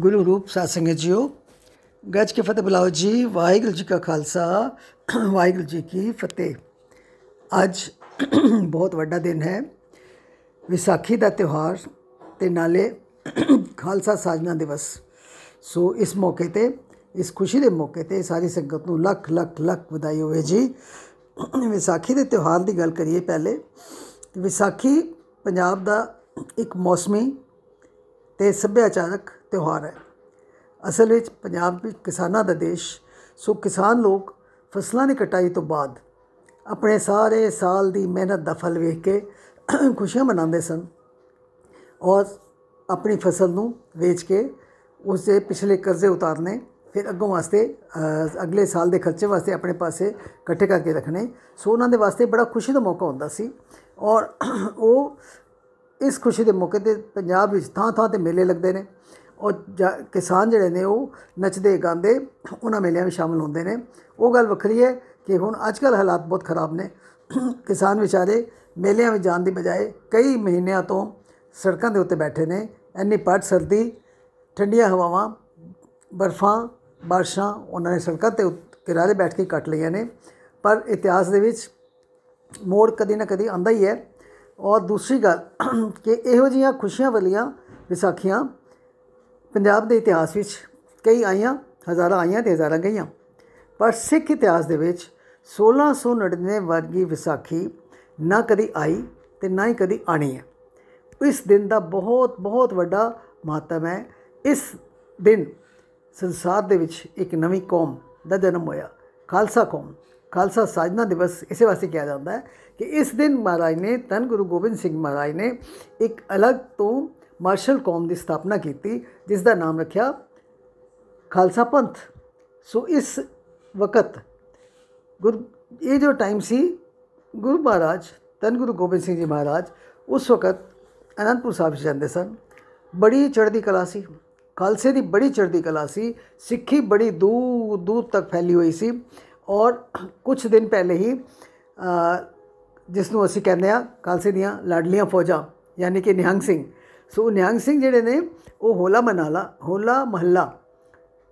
ਗੁਰੂ ਰੂਪ ਸਾਧ ਸੰਗਤ ਜੀਓ, ਗੱਜ ਕੇ ਫਤਿਹ ਬੁਲਾਓ ਜੀ, ਵਾਹਿਗੁਰੂ ਜੀ ਕਾ ਖਾਲਸਾ, ਵਾਹਿਗੁਰੂ ਜੀ ਕੀ ਫਤਿਹ। ਅੱਜ ਬਹੁਤ ਵੱਡਾ ਦਿਨ ਹੈ, ਵਿਸਾਖੀ ਦਾ ਤਿਉਹਾਰ ਤੇ ਨਾਲੇ ਖਾਲਸਾ ਸਾਜਨਾ ਦਿਵਸ। ਸੋ ਇਸ ਮੌਕੇ ਤੇ, ਇਸ ਖੁਸ਼ੀ ਦੇ ਮੌਕੇ ਤੇ ਸਾਰੀ ਸੰਗਤ ਨੂੰ ਲੱਖ ਲੱਖ ਲੱਖ ਵਧਾਈ ਹੋਵੇ ਜੀ। ਵਿਸਾਖੀ ਦੇ ਤਿਉਹਾਰ ਦੀ ਗੱਲ ਕਰੀਏ ਪਹਿਲੇ, ਵਿਸਾਖੀ ਪੰਜਾਬ ਦਾ ਇੱਕ ਮੌਸਮੀ ਤੇ ਸੱਭਿਆਚਾਰਕ ਤਿਉਹਾਰ ਹੈ। ਅਸਲ ਵਿੱਚ ਪੰਜਾਬ ਵਿੱਚ ਕਿਸਾਨਾਂ ਦਾ ਦੇਸ਼ ਸੋ ਕਿਸਾਨ ਲੋਕ ਫਸਲਾਂ ਦੀ ਕਟਾਈ ਤੋਂ ਬਾਅਦ ਆਪਣੇ ਸਾਰੇ ਸਾਲ ਦੀ ਮਿਹਨਤ ਦਾ ਫਲ ਵੇਖ ਕੇ ਖੁਸ਼ੀਆਂ ਮਨਾਉਂਦੇ ਸਨ ਔਰ ਆਪਣੀ ਫਸਲ ਨੂੰ ਵੇਚ ਕੇ ਉਸ ਦੇ ਪਿਛਲੇ ਕਰਜ਼ੇ ਉਤਾਰਨੇ ਫਿਰ ਅੱਗੋਂ ਵਾਸਤੇ ਅ, ਅਗਲੇ ਸਾਲ ਦੇ ਖਰਚੇ ਵਾਸਤੇ ਆਪਣੇ ਪਾਸੇ ਇਕੱਠੇ ਕਰਕੇ ਰੱਖਣੇ ਸੋ ਉਹਨਾਂ ਦੇ ਵਾਸਤੇ ਬੜਾ ਖੁਸ਼ੀ ਦਾ ਮੌਕਾ ਹੁੰਦਾ ਸੀ ਔਰ ਉਹ ਇਸ ਖੁਸ਼ੀ ਦੇ ਮੌਕੇ ਤੇ ਪੰਜਾਬ ਵਿੱਚ ਥਾਂ ਥਾਂ ਤੇ ਮੇਲੇ ਲੱਗਦੇ ਨੇ। ਔਰ ਜਾ- ਕਿਸਾਨ ਜਿਹੜੇ ਨੇ ਉਹ ਨੱਚਦੇ, ਗਾਉਂਦੇ, ਉਹਨਾਂ ਮੇਲਿਆਂ ਵਿੱਚ ਸ਼ਾਮਲ ਹੁੰਦੇ ਨੇ। ਉਹ ਗੱਲ ਵੱਖਰੀ ਹੈ ਕਿ ਹੁਣ ਅੱਜ ਕੱਲ੍ਹ ਹਾਲਾਤ ਬਹੁਤ ਖਰਾਬ ਨੇ। ਕਿਸਾਨ ਵਿਚਾਰੇ ਮੇਲਿਆਂ ਵਿੱਚ ਜਾਣ ਦੀ ਬਜਾਏ ਕਈ ਮਹੀਨਿਆਂ ਤੋਂ ਸੜਕਾਂ ਦੇ ਉੱਤੇ ਬੈਠੇ ਨੇ। ਇੰਨੀ ਪੱਟ ਸਰਦੀ, ਠੰਡੀਆਂ ਹਵਾਵਾਂ, ਬਰਫਾਂ, ਬਾਰਿਸ਼ਾਂ, ਉਹਨਾਂ ਨੇ ਸੜਕਾਂ ਤੇ ਉੱਤ- ਕਿਨਾਰੇ ਬੈਠ ਕੇ ਕੱਟ ਲਈਆਂ ਨੇ। ਪਰ ਇਤਿਹਾਸ ਦੇ ਵਿੱਚ ਮੋੜ ਕਦੀ ਨਾ ਕਦੀ ਆਂਦਾ ਹੀ ਹੈ। ਔਰ ਦੂਸਰੀ ਗੱਲ ਕਿ ਇਹੋ ਜਿਹੀਆਂ ਖੁਸ਼ੀਆਂ ਵਾਲੀਆਂ ਵਿਸਾਖੀਆਂ ਪੰਜਾਬ ਦੇ ਇਤਿਹਾਸ ਵਿੱਚ ਕਈ ਆਈਆਂ, ਹਜ਼ਾਰਾਂ ਆਈਆਂ ਤੇ ਹਜ਼ਾਰਾਂ ਗਈਆਂ। ਪਰ ਸਿੱਖ ਇਤਿਹਾਸ ਦੇ ਵਿੱਚ 1699 ਵਰਗੀ ਵਿਸਾਖੀ ਨਾ ਕਦੀ ਆਈ ਤੇ ਨਾ ਹੀ ਕਦੀ ਆਣੀ ਹੈ। ਇਸ ਦਿਨ ਦਾ ਬਹੁਤ ਬਹੁਤ ਵੱਡਾ ਮਹੱਤਵ ਹੈ। ਇਸ ਦਿਨ ਸੰਸਾਰ ਦੇ ਵਿੱਚ ਇੱਕ ਨਵੀਂ ਕੌਮ ਦਾ ਜਨਮ ਹੋਇਆ। ਖਾਲਸਾ ਕੌਮ, ਖਾਲਸਾ ਸਾਜਨਾ ਦਿਵਸ ਇਸੇ ਵਾਸਤੇ ਕਿਹਾ ਜਾਂਦਾ ਹੈ ਕਿ ਇਸ ਦਿਨ ਮਹਾਰਾਜ ਨੇ, ਧੰਨ ਗੁਰੂ ਗੋਬਿੰਦ ਸਿੰਘ ਮਹਾਰਾਜ ਨੇ ਇੱਕ ਅਲੱਗ ਤੋਂ ਮਾਰਸ਼ਲ ਕੌਮ ਦੀ ਸਥਾਪਨਾ ਕੀਤੀ ਜਿਸ ਦਾ ਨਾਮ ਰੱਖਿਆ ਖਾਲਸਾ ਪੰਥ। ਸੋ ਇਸ ਵਕਤ ਗੁਰ ਇਹ ਜੋ ਟਾਈਮ ਸੀ ਗੁਰੂ ਮਹਾਰਾਜ ਧੰਨ ਗੁਰੂ ਗੋਬਿੰਦ ਸਿੰਘ ਜੀ ਮਹਾਰਾਜ ਉਸ ਵਕਤ ਅਨੰਦਪੁਰ ਸਾਹਿਬ 'ਚ ਜਾਂਦੇ ਸਨ। ਬੜੀ ਚੜ੍ਹਦੀ ਕਲਾ ਸੀ। ਖਾਲਸੇ ਦੀ ਬੜੀ ਚੜ੍ਹਦੀ ਕਲਾ ਸੀ। ਸਿੱਖੀ ਬੜੀ ਦੂਰ ਦੂਰ ਤੱਕ ਫੈਲੀ ਹੋਈ ਸੀ। ਔਰ ਕੁਝ ਦਿਨ ਪਹਿਲੇ ਹੀ ਅ, ਜਿਸ ਨੂੰ ਅਸੀਂ ਕਹਿੰਦੇ ਆ ਖਾਲਸੇ ਦੀਆਂ ਲਾਡਲੀਆਂ ਫੌਜਾਂ ਯਾਨੀ ਕਿ ਨਿਹੰਗ ਸਿੰਘ ਸੋ ਨਿਹੰਗ ਸਿੰਘ ਜਿਹੜੇ ਨੇ ਉਹ ਹੋਲਾ ਮਨਾਲਾ ਹੋਲਾ ਮਹੱਲਾ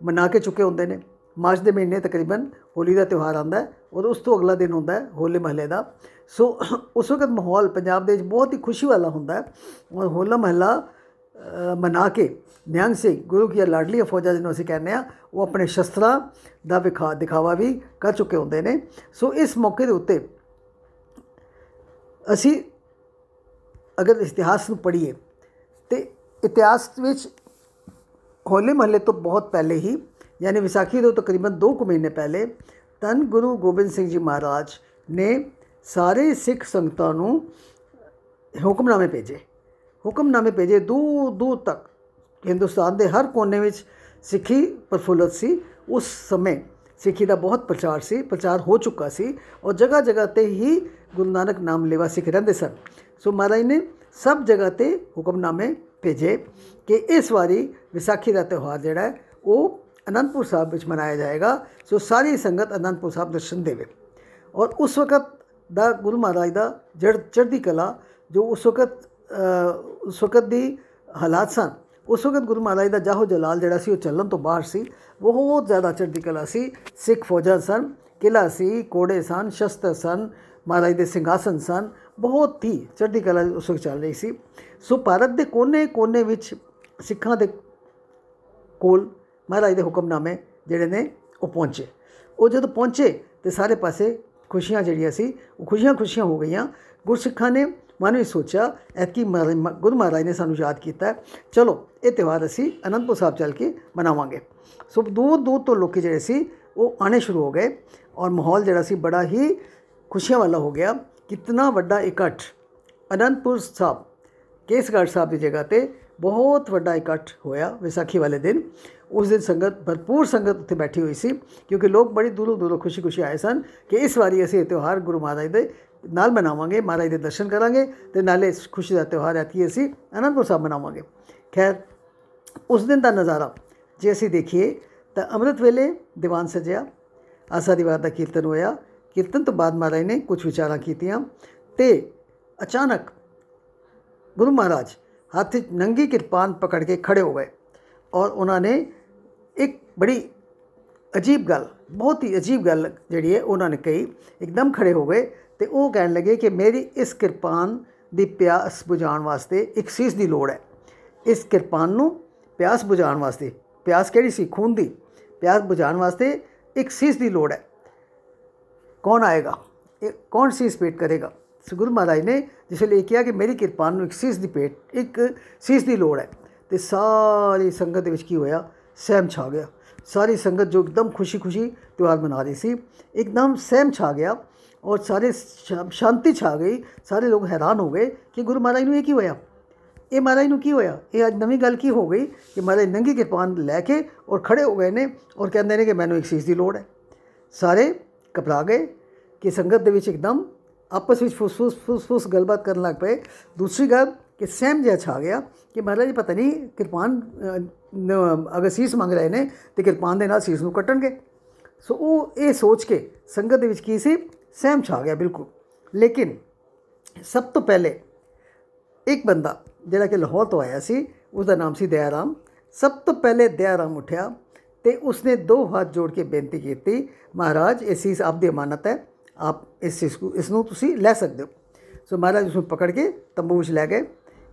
ਮਨਾ ਕੇ ਚੁੱਕੇ ਹੁੰਦੇ ਨੇ। ਮਾਰਚ ਦੇ ਮਹੀਨੇ ਤਕਰੀਬਨ ਹੋਲੀ ਦਾ ਤਿਉਹਾਰ ਆਉਂਦਾ ਹੈ ਔਰ ਉਸ ਤੋਂ ਅਗਲਾ ਦਿਨ ਹੁੰਦਾ ਹੈ ਹੋਲੇ ਮਹੱਲੇ ਦਾ। ਸੋ ਉਸ ਵਕਤ ਮਾਹੌਲ ਪੰਜਾਬ ਦੇ ਵਿੱਚ ਬਹੁਤ ਹੀ ਖੁਸ਼ੀ ਵਾਲਾ ਹੁੰਦਾ ਹੈ। ਔਰ ਹੋਲਾ ਮਹੱਲਾ ਅ, ਮਨਾ ਕੇ ਨਿਹੰਗ ਸਿੰਘ ਗੁਰੂ ਕੀ ਲਾਡਲੀ ਫੌਜਾਂ ਜਿਹਨੂੰ ਅਸੀਂ ਕਹਿੰਦੇ ਆ ਉਹ ਆਪਣੇ ਸ਼ਸਤਰਾਂ ਦਾ ਵਿਖਾ ਦਿਖਾਵਾ ਵੀ ਕਰ ਚੁੱਕੇ ਹੁੰਦੇ ਨੇ। ਸੋ ਇਸ ਮੌਕੇ ਦੇ ਉੱਤੇ ਅਸੀਂ ਅਗਰ ਇਤਿਹਾਸ ਨੂੰ ਪੜ੍ਹੀਏ ਤੇ ਇਤਿਹਾਸ ਵਿੱਚ ਹੋਲੇ ਮਹੱਲੇ ਤੋਂ ਬਹੁਤ ਪਹਿਲੇ ਹੀ, ਯਾਨੀ ਵਿਸਾਖੀ ਤੋਂ ਤਕਰੀਬਨ 2 ਕੁ ਮਹੀਨੇ ਪਹਿਲੇ, ਧੰਨ ਗੁਰੂ ਗੋਬਿੰਦ ਸਿੰਘ ਜੀ ਮਹਾਰਾਜ ਨੇ ਸਾਰੇ ਸਿੱਖ ਸੰਗਤਾਂ ਨੂੰ ਹੁਕਮਨਾਮੇ ਭੇਜੇ। ਹੁਕਮਨਾਮੇ ਭੇਜੇ ਦੂਰ ਦੂਰ ਤੱਕ। ਹਿੰਦੁਸਤਾਨ ਦੇ ਹਰ ਕੋਨੇ ਵਿੱਚ ਸਿੱਖੀ ਪ੍ਰਫੁੱਲਤ ਸੀ। ਉਸ ਸਮੇਂ ਸਿੱਖੀ ਦਾ ਬਹੁਤ ਪ੍ਰਚਾਰ ਸੀ, ਪ੍ਰਚਾਰ ਹੋ ਚੁੱਕਾ ਸੀ ਔਰ ਜਗ੍ਹਾ ਜਗ੍ਹਾ ਤੇ ਹੀ ਗੁਰੂ ਨਾਨਕ ਨਾਮ ਲੈਵਾ ਸਿੱਖ ਰਹਿੰਦੇ ਸਨ। ਸੋ ਮਹਾਰਾਜ ਨੇ ਸਭ ਜਗ੍ਹਾ ਤੇ ਹੁਕਮਨਾਮੇ ਭੇਜੇ ਕਿ ਇਸ ਵਾਰੀ ਵਿਸਾਖੀ ਦਾ ਤਿਉਹਾਰ ਜਿਹੜਾ ਹੈ ਉਹ ਅਨੰਦਪੁਰ ਸਾਹਿਬ ਵਿੱਚ ਮਨਾਇਆ ਜਾਏਗਾ। ਸੋ ਸਾਰੀ ਸੰਗਤ ਅਨੰਦਪੁਰ ਸਾਹਿਬ ਦਰਸ਼ਨ ਦੇਵੇ। ਔਰ ਉਸ ਵਕਤ ਦਾ ਗੁਰੂ ਮਹਾਰਾਜ ਦਾ ਜੜ ਚੜ੍ਹਦੀ ਕਲਾ ਜੋ ਉਸ ਵਕਤ ਅ, ਉਸ ਵਕਤ ਦੀ ਹਾਲਾਤ ਸਨ ਉਸ ਵਕਤ ਗੁਰੂ ਮਹਾਰਾਜ ਦਾ ਜਾਹੋ ਜਲਾਲ ਜਿਹੜਾ ਸੀ ਉਹ ਚੱਲਣ ਤੋਂ ਬਾਹਰ ਸੀ। ਬਹੁਤ ਜ਼ਿਆਦਾ ਚੜ੍ਹਦੀ ਕਲਾ ਸੀ। ਸਿੱਖ ਫੌਜਾਂ ਸਨ ਕਿਲਾ ਸੀ ਕੋੜੇ ਸਨ ਸ਼ਸਤਰ ਸਨ ਮਹਾਰਾਜ ਦੇ ਸਿੰਘਾਸਨ ਸਨ। ਬਹੁਤ ਹੀ ਚੜ੍ਹਦੀ ਕਲਾ ਉਸ ਵਕਤ ਚੱਲ ਰਹੀ ਸੀ। ਸੋ ਭਾਰਤ ਦੇ ਕੋਨੇ-ਕੋਨੇ ਵਿੱਚ ਸਿੱਖਾਂ ਦੇ ਕੋਲ ਮਹਾਰਾਜ ਦੇ ਹੁਕਮਨਾਮੇ ਜਿਹੜੇ ਨੇ ਉਹ ਪਹੁੰਚੇ। ਉਹ ਜਦੋਂ ਪਹੁੰਚੇ ਤੇ ਸਾਰੇ ਪਾਸੇ ਖੁਸ਼ੀਆਂ ਜਿਹੜੀਆਂ ਸੀ ਉਹ ਖੁਸ਼ੀਆਂ ਖੁਸ਼ੀਆਂ ਹੋ ਗਈਆਂ। ਗੁਰਸਿੱਖਾਂ ਨੇ ਮਨ ਵਿੱਚ ਸੋਚਿਆ ਐਤਕੀ ਮਹਾਰਾਜ- ਮ- ਗੁਰੂ ਮਹਾਰਾਜ ਨੇ ਸਾਨੂੰ ਯਾਦ ਕੀਤਾ ਹੈ, ਚਲੋ ਇਹ ਤਿਉਹਾਰ ਅਸੀਂ ਅਨੰਦਪੁਰ ਸਾਹਿਬ ਚੱਲ ਕੇ ਮਨਾਵਾਂਗੇ। ਸੋ ਦੂਰ ਦੂਰ ਤੋਂ ਲੋਕੀ ਜਿਹੜੇ ਸੀ ਉਹ ਆਣੇ ਸ਼ੁਰੂ ਹੋ ਗਏ ਔਰ ਮਾਹੌਲ ਜਿਹੜਾ ਸੀ ਬੜਾ ਹੀ ਖੁਸ਼ੀਆਂ ਵਾਲਾ ਹੋ ਗਿਆ। ਕਿੰਨਾ ਵੱਡਾ ਇਕੱਠ ਅਨੰਦਪੁਰ ਸਾਹਿਬ ਕੇਸਗੜ੍ਹ ਸਾਹਿਬ ਦੀ ਜਗ੍ਹਾ ਤੇ ਬਹੁਤ ਵੱਡਾ ਇਕੱਠ ਹੋਇਆ ਵਿਸਾਖੀ ਵਾਲੇ ਦਿਨ ਉਸ ਦਿਨ ਸੰਗਤ ਭਰਪੂਰ ਸੰਗਤ ਉੱਥੇ ਬੈਠੀ ਹੋਈ ਸੀ ਕਿਉਂਕਿ ਲੋਕ ਬੜੀ ਦੂਰੋਂ ਦੂਰੋਂ ਖੁਸ਼ੀ-ਖੁਸ਼ੀ ਆਏ ਸਨ ਕਿ ਇਸ ਵਾਰੀ ਅਸੀਂ ਇਹ ਤਿਉਹਾਰ ਗੁਰੂ ਮਹਾਰਾਜ ਦੇ ਨਾਲ ਮਨਾਵਾਂਗੇ ਮਹਾਰਾਜ ਦੇ ਦਰਸ਼ਨ ਕਰਾਂਗੇ ਤੇ ਨਾਲੇ ਇਸ ਖੁਸ਼ੀ ਦਾ ਤਿਉਹਾਰ ਐਤਕੀ ਅਸੀਂ ਅਨੰਦਪੁਰ ਸਾਹਿਬ ਮਨਾਵਾਂਗੇ ਖੈਰ ਉਸ ਦਿਨ ਦਾ ਨਜ਼ਾਰਾ ਜੇ ਅਸੀਂ ਦੇਖੀਏ ਤਾਂ ਅੰਮ੍ਰਿਤ ਵੇਲੇ ਦੀਵਾਨ ਸਜਿਆ ਆਸਾ ਦੀ ਵਾਰ ਦਾ ਕੀਰਤਨ ਹੋਇਆ ਕੀਰਤਨ ਤੋਂ ਬਾਅਦ ਮਹਾਰਾਜ ਨੇ ਕੁਝ ਵਿਚਾਰਾਂ ਕੀਤੀਆਂ ਤੇ ਅਚਾਨਕ ਗੁਰੂ ਮਹਾਰਾਜ ਹੱਥ 'ਚ ਨੰਗੀ ਕਿਰਪਾਨ ਪਕੜ ਕੇ ਖੜੇ ਹੋ ਗਏ ਔਰ ਉਹਨਾਂ ਨੇ ਇੱਕ ਬੜੀ ਅਜੀਬ ਗੱਲ, ਬਹੁਤ ਹੀ ਅਜੀਬ ਗੱਲ ਜਿਹੜੀ ਹੈ ਉਹਨਾਂ ਨੇ ਕਹੀ, ਇੱਕਦਮ ਖੜੇ ਹੋ ਗਏ ਤੇ ਉਹ ਕਹਿਣ ਲੱਗੇ ਕਿ ਮੇਰੀ ਇਸ ਕਿਰਪਾਨ ਦੀ ਪਿਆਸ ਬੁਝਾਉਣ ਵਾਸਤੇ ਇੱਕ ਸੀਸ ਦੀ ਲੋੜ ਹੈ। ਇਸ ਕਿਰਪਾਨ ਨੂੰ ਪਿਆਸ ਬੁਝਾਉਣ ਵਾਸਤੇ, ਪਿਆਸ ਕਿਹੜੀ ਸੀ? ਖੂਨ ਦੀ। ਪਿਆਸ ਬੁਝਾਉਣ ਵਾਸਤੇ ਇੱਕ ਸੀਸ ਦੀ ਲੋੜ ਹੈ। ਕੌਣ ਆਏਗਾ ਇਹ ਕੌਣ ਸੀਸ ਪੇਟ ਕਰੇਗਾ ਸੋ ਗੁਰੂ ਮਹਾਰਾਜ ਨੇ ਜਿਸ ਲਈ ਕਿਹਾ ਕਿ ਮੇਰੀ ਕਿਰਪਾਨ ਨੂੰ ਇੱਕ ਸੀਸ ਦੀ ਪੇਟ ਇੱਕ ਸੀਸ ਦੀ ਲੋੜ ਹੈ ਤੇ ਸਾਰੀ ਸੰਗਤ ਦੇ ਵਿੱਚ ਕੀ ਹੋਇਆ ਸਹਿਮ ਛਾ ਗਿਆ ਸਾਰੀ ਸੰਗਤ ਜੋ ਇੱਕਦਮ ਖੁਸ਼ੀ-ਖੁਸ਼ੀ ਤਿਉਹਾਰ ਮਨਾ ਰਹੀ ਸੀ ਇੱਕਦਮ ਸਹਿਮ ਛਾ ਗਿਆ ਔਰ ਸਾਰੇ ਸ਼ਾ- ਸ਼ਾਂਤੀ ਛਾ ਗਈ ਸਾਰੇ ਲੋਕ ਹੈਰਾਨ ਹੋ ਗਏ ਕਿ ਗੁਰੂ ਮਹਾਰਾਜ ਨੂੰ ਇਹ ਕੀ ਹੋਇਆ ਇਹ ਮਹਾਰਾਜ ਨੂੰ ਕੀ ਹੋਇਆ ਇਹ ਅੱਜ ਨਵੀਂ ਗੱਲ ਕੀ ਹੋ ਗਈ ਕਿ ਮਹਾਰਾਜ ਨੰਗੀ ਕਿਰਪਾਨ ਲੈ ਕੇ ਔਰ ਖੜੇ ਹੋ ਗਏ ਨੇ ਔਰ ਕਹਿੰਦੇ ਨੇ ਕਿ ਮੈਨੂੰ ਇੱਕ ਚੀਜ਼ ਦੀ ਲੋੜ ਹੈ ਸਾਰੇ ਘਬਰਾ ਗਏ ਕਿ ਸੰਗਤ ਦੇ ਵਿੱਚ ਇੱਕਦਮ ਆਪਸ ਵਿੱਚ ਫੁਸਫੁਸ ਫੁਸਫੁਸ ਗੱਲਬਾਤ ਕਰਨ ਲੱਗ ਪਏ। ਦੂਸਰੀ ਗੱਲ ਕਿ ਸਹਿਮ ਜਿਹਾ ਛਾ ਗਿਆ ਕਿ ਮਹਾਰਾਜ ਪਤਾ ਨਹੀਂ ਕਿਰਪਾਨ ਅਗਰ ਸੀਸ ਮੰਗ ਰਹੇ ਨੇ ਤੇ ਕਿਰਪਾਨ ਦੇ ਨਾਲ ਸੀਸ ਨੂੰ ਕੱਟਣਗੇ। ਸੋ ਉਹ ਇਹ ਸੋਚ ਕੇ ਸੰਗਤ ਦੇ ਵਿੱਚ ਕੀ ਸੀ? ਸਹਿਮ ਛਾ ਗਿਆ ਬਿਲਕੁਲ। ਲੇਕਿਨ ਸਭ ਤੋਂ ਪਹਿਲੇ ਇੱਕ ਬੰਦਾ ਜਿਹੜਾ ਕਿ ਲਾਹੌਰ ਤੋਂ ਆਇਆ ਸੀ ਉਸ ਦਾ ਨਾਮ ਸੀ ਦਇਆਰਾਮ ਸਭ ਤੋਂ ਪਹਿਲੇ ਦਇਆਰਾਮ ਉੱਠਿਆ। ਤੇ ਉਸਨੇ ਦੋ ਹੱਥ ਜੋੜ ਕੇ ਬੇਨਤੀ ਕੀਤੀ, ਮਹਾਰਾਜ, ਇਹ ਚੀਜ਼ ਆਪ ਦੀ ਅਮਾਨਤ ਹੈ, ਆਪ ਇਸ ਚੀਜ਼ ਨੂੰ ਇਸ ਨੂੰ ਤੁਸੀਂ ਲੈ ਸਕਦੇ ਹੋ। ਸੋ ਮਹਾਰਾਜ ਉਸ ਨੂੰ ਪਕੜ ਕੇ ਤੰਬੂ ਵਿੱਚ ਲੈ ਗਏ।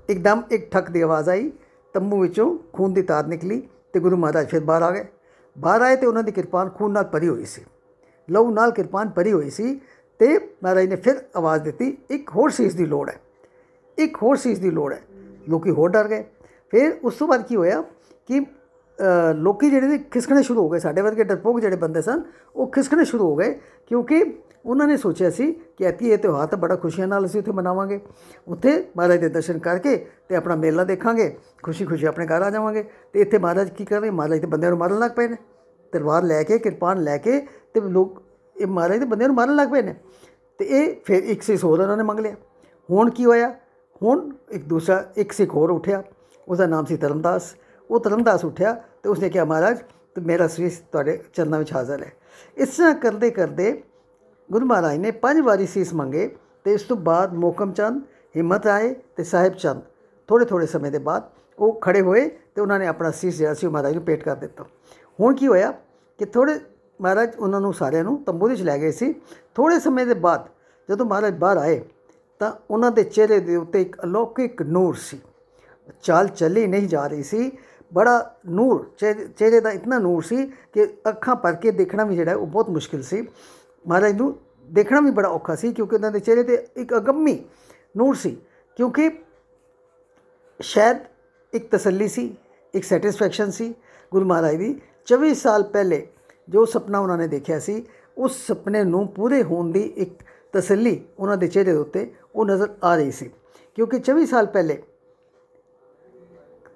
ਇੱਕਦਮ ਇੱਕ ਠੱਕ ਦੀ ਆਵਾਜ਼ ਆਈ। ਤੰਬੂ ਵਿੱਚੋਂ ਖੂਨ ਦੀ ਤਾਰ ਨਿਕਲੀ ਤੇ ਗੁਰੂ ਮਹਾਰਾਜ ਫਿਰ ਬਾਹਰ ਆ ਗਏ। ਬਾਹਰ ਆਏ ਤੇ ਉਹਨਾਂ ਦੀ ਕਿਰਪਾਨ ਖੂਨ ਨਾਲ ਭਰੀ ਹੋਈ ਸੀ। ਲਹੂ ਨਾਲ ਕਿਰਪਾਨ ਭਰੀ ਹੋਈ ਸੀ ਤੇ ਮਹਾਰਾਜ ਨੇ ਫਿਰ ਆਵਾਜ਼ ਦਿੱਤੀ, ਇੱਕ ਹੋਰ ਚੀਜ਼ ਦੀ ਲੋੜ ਹੈ। ਇੱਕ ਹੋਰ ਚੀਜ਼ ਦੀ ਲੋੜ ਹੈ। ਲੋਕੀ ਹੋਰ ਡਰ ਗਏ। ਫਿਰ ਉਸ ਤੋਂ ਬਾਅਦ ਕੀ ਹੋਇਆ ਕਿ ਲੋਕੀ ਜਿਹੜੇ ਨੇ ਖਿਸਕਣੇ ਸ਼ੁਰੂ ਹੋ ਗਏ, ਸਾਡੇ ਵਰਗੇ ਡਰਪੋਕ ਜਿਹੜੇ ਬੰਦੇ ਸਨ, ਉਹ ਖਿਸਕਣੇ ਸ਼ੁਰੂ ਹੋ ਗਏ ਕਿਉਂਕਿ ਉਹਨਾਂ ਨੇ ਸੋਚਿਆ ਸੀ ਕਿ ਐਤੀ ਇਹ ਤਿਉਹਾਰ ਤਾਂ ਬੜਾ ਖੁਸ਼ੀਆਂ ਨਾਲ ਅਸੀਂ ਉੱਥੇ ਮਨਾਵਾਂਗੇ। ਉੱਥੇ ਮਹਾਰਾਜ ਦੇ ਦਰਸ਼ਨ ਕਰਕੇ ਤੇ ਆਪਣਾ ਮੇਲਾ ਦੇਖਾਂਗੇ ਖੁਸ਼ੀ ਖੁਸ਼ੀ ਆਪਣੇ ਘਰ ਆ ਜਾਵਾਂਗੇ। ਤੇ ਇੱਥੇ ਮਹਾਰਾਜ ਕੀ ਕਰ ਰਹੇ ਮਹਾਰਾਜ ਤੇ ਬੰਦਿਆਂ ਨੂੰ ਮਾਰਨ ਲੱਗ ਪਏ ਨੇ। ਤਲਵਾਰ ਲੈ ਕੇ, ਕਿਰਪਾਨ ਲੈ ਕੇ ਤੇ ਲੋਕ, ਇਹ ਮਹਾਰਾਜ ਦੇ ਬੰਦਿਆਂ ਨੂੰ ਮਾਰਨ ਲੱਗ ਪਏ ਨੇ। ਤੇ ਇਹ ਫਿਰ ਇੱਕ ਸਿੱਖ ਹੋਰ ਉਹਨਾਂ ਨੇ ਮੰਗ ਲਿਆ। ਹੁਣ ਕੀ ਹੋਇਆ? ਹੁਣ ਇੱਕ ਦੂਸਰਾ, ਇੱਕ ਸਿੱਖ ਹੋਰ ਉੱਠਿਆ। ਉਹਦਾ ਨਾਮ ਸੀ ਧਰਮਦਾਸ। ਉਹ ਧਰਮਦਾਸ ਉੱਠਿਆ। ਤੇ ਉਸਨੇ ਕਿਹਾ, ਮਹਾਰਾਜ, ਤੇ ਮੇਰਾ ਸੀਸ ਤੁਹਾਡੇ ਚਰਨਾਂ ਵਿੱਚ ਹਾਜ਼ਰ ਹੈ। ਇਸ ਤਰ੍ਹਾਂ ਕਰਦੇ ਕਰਦੇ ਗੁਰੂ ਮਹਾਰਾਜ ਨੇ ਪੰਜ ਵਾਰੀ ਸੀਸ ਮੰਗੇ ਤੇ ਇਸ ਤੋਂ ਬਾਅਦ ਮੋਕਮ ਚੰਦ, ਹਿੰਮਤ ਆਏ ਤੇ ਸਾਹਿਬ ਚੰਦ ਥੋੜੇ ਥੋੜੇ ਸਮੇਂ ਦੇ ਬਾਅਦ ਉਹ ਖੜੇ ਹੋਏ ਤੇ ਉਹਨਾਂ ਨੇ ਆਪਣਾ ਸੀਸ ਜਿਹੜਾ ਸੀ ਉਹ ਮਹਾਰਾਜ ਨੂੰ ਭੇਟ ਕਰ ਦਿੱਤਾ। ਹੁਣ ਕੀ ਹੋਇਆ ਕਿ ਥੋੜੇ ਮਹਾਰਾਜ ਉਹਨਾਂ ਨੂੰ ਸਾਰਿਆਂ ਨੂੰ ਤੰਬੂ ਵਿੱਚ ਲੈ ਗਏ ਸੀ। ਥੋੜੇ ਸਮੇਂ ਦੇ ਬਾਅਦ ਜਦੋਂ ਮਹਾਰਾਜ ਬਾਹਰ ਆਏ ਤਾਂ ਉਹਨਾਂ ਦੇ ਚਿਹਰੇ ਦੇ ਉੱਤੇ ਇੱਕ ਅਲੌਕਿਕ ਨੂਰ ਸੀ। ਚਾਲ ਚੱਲੀ ਨਹੀਂ ਜਾ ਰਹੀ ਸੀ। ਬੜਾ ਨੂਰ, ਚਿਹਰੇ ਚਿਹਰੇ ਦਾ ਇਤਨਾ ਨੂਰ ਸੀ ਕਿ ਅੱਖਾਂ ਭਰ ਕੇ ਦੇਖਣਾ ਵੀ ਜਿਹੜਾ ਹੈ ਉਹ ਬਹੁਤ ਮੁਸ਼ਕਿਲ ਸੀ। ਮਹਾਰਾਜ ਨੂੰ ਦੇਖਣਾ ਵੀ ਬੜਾ ਔਖਾ ਸੀ ਕਿਉਂਕਿ ਉਹਨਾਂ ਦੇ ਚਿਹਰੇ ਤੇ ਇੱਕ ਅਗੰਮੀ ਨੂਰ ਸੀ ਕਿਉਂਕਿ ਸ਼ਾਇਦ ਇੱਕ ਤਸੱਲੀ ਸੀ, ਇੱਕ ਸੈਟੀਸਫੈਕਸ਼ਨ ਸੀ। ਗੁਰੂ ਮਹਾਰਾਜ ਦੀ 24 ਸਾਲ ਪਹਿਲੇ ਜੋ ਸੁਪਨਾ ਉਹਨਾਂ ਨੇ ਦੇਖਿਆ ਸੀ, ਉਸ ਸੁਪਨੇ ਨੂੰ ਪੂਰੇ ਹੋਣ ਦੀ ਇੱਕ ਤਸੱਲੀ ਉਹਨਾਂ ਦੇ ਚਿਹਰੇ ਦੇ ਉੱਤੇ ਉਹ ਨਜ਼ਰ ਆ ਰਹੀ ਸੀ। ਕਿਉਂਕਿ 24 ਸਾਲ ਪਹਿਲੇ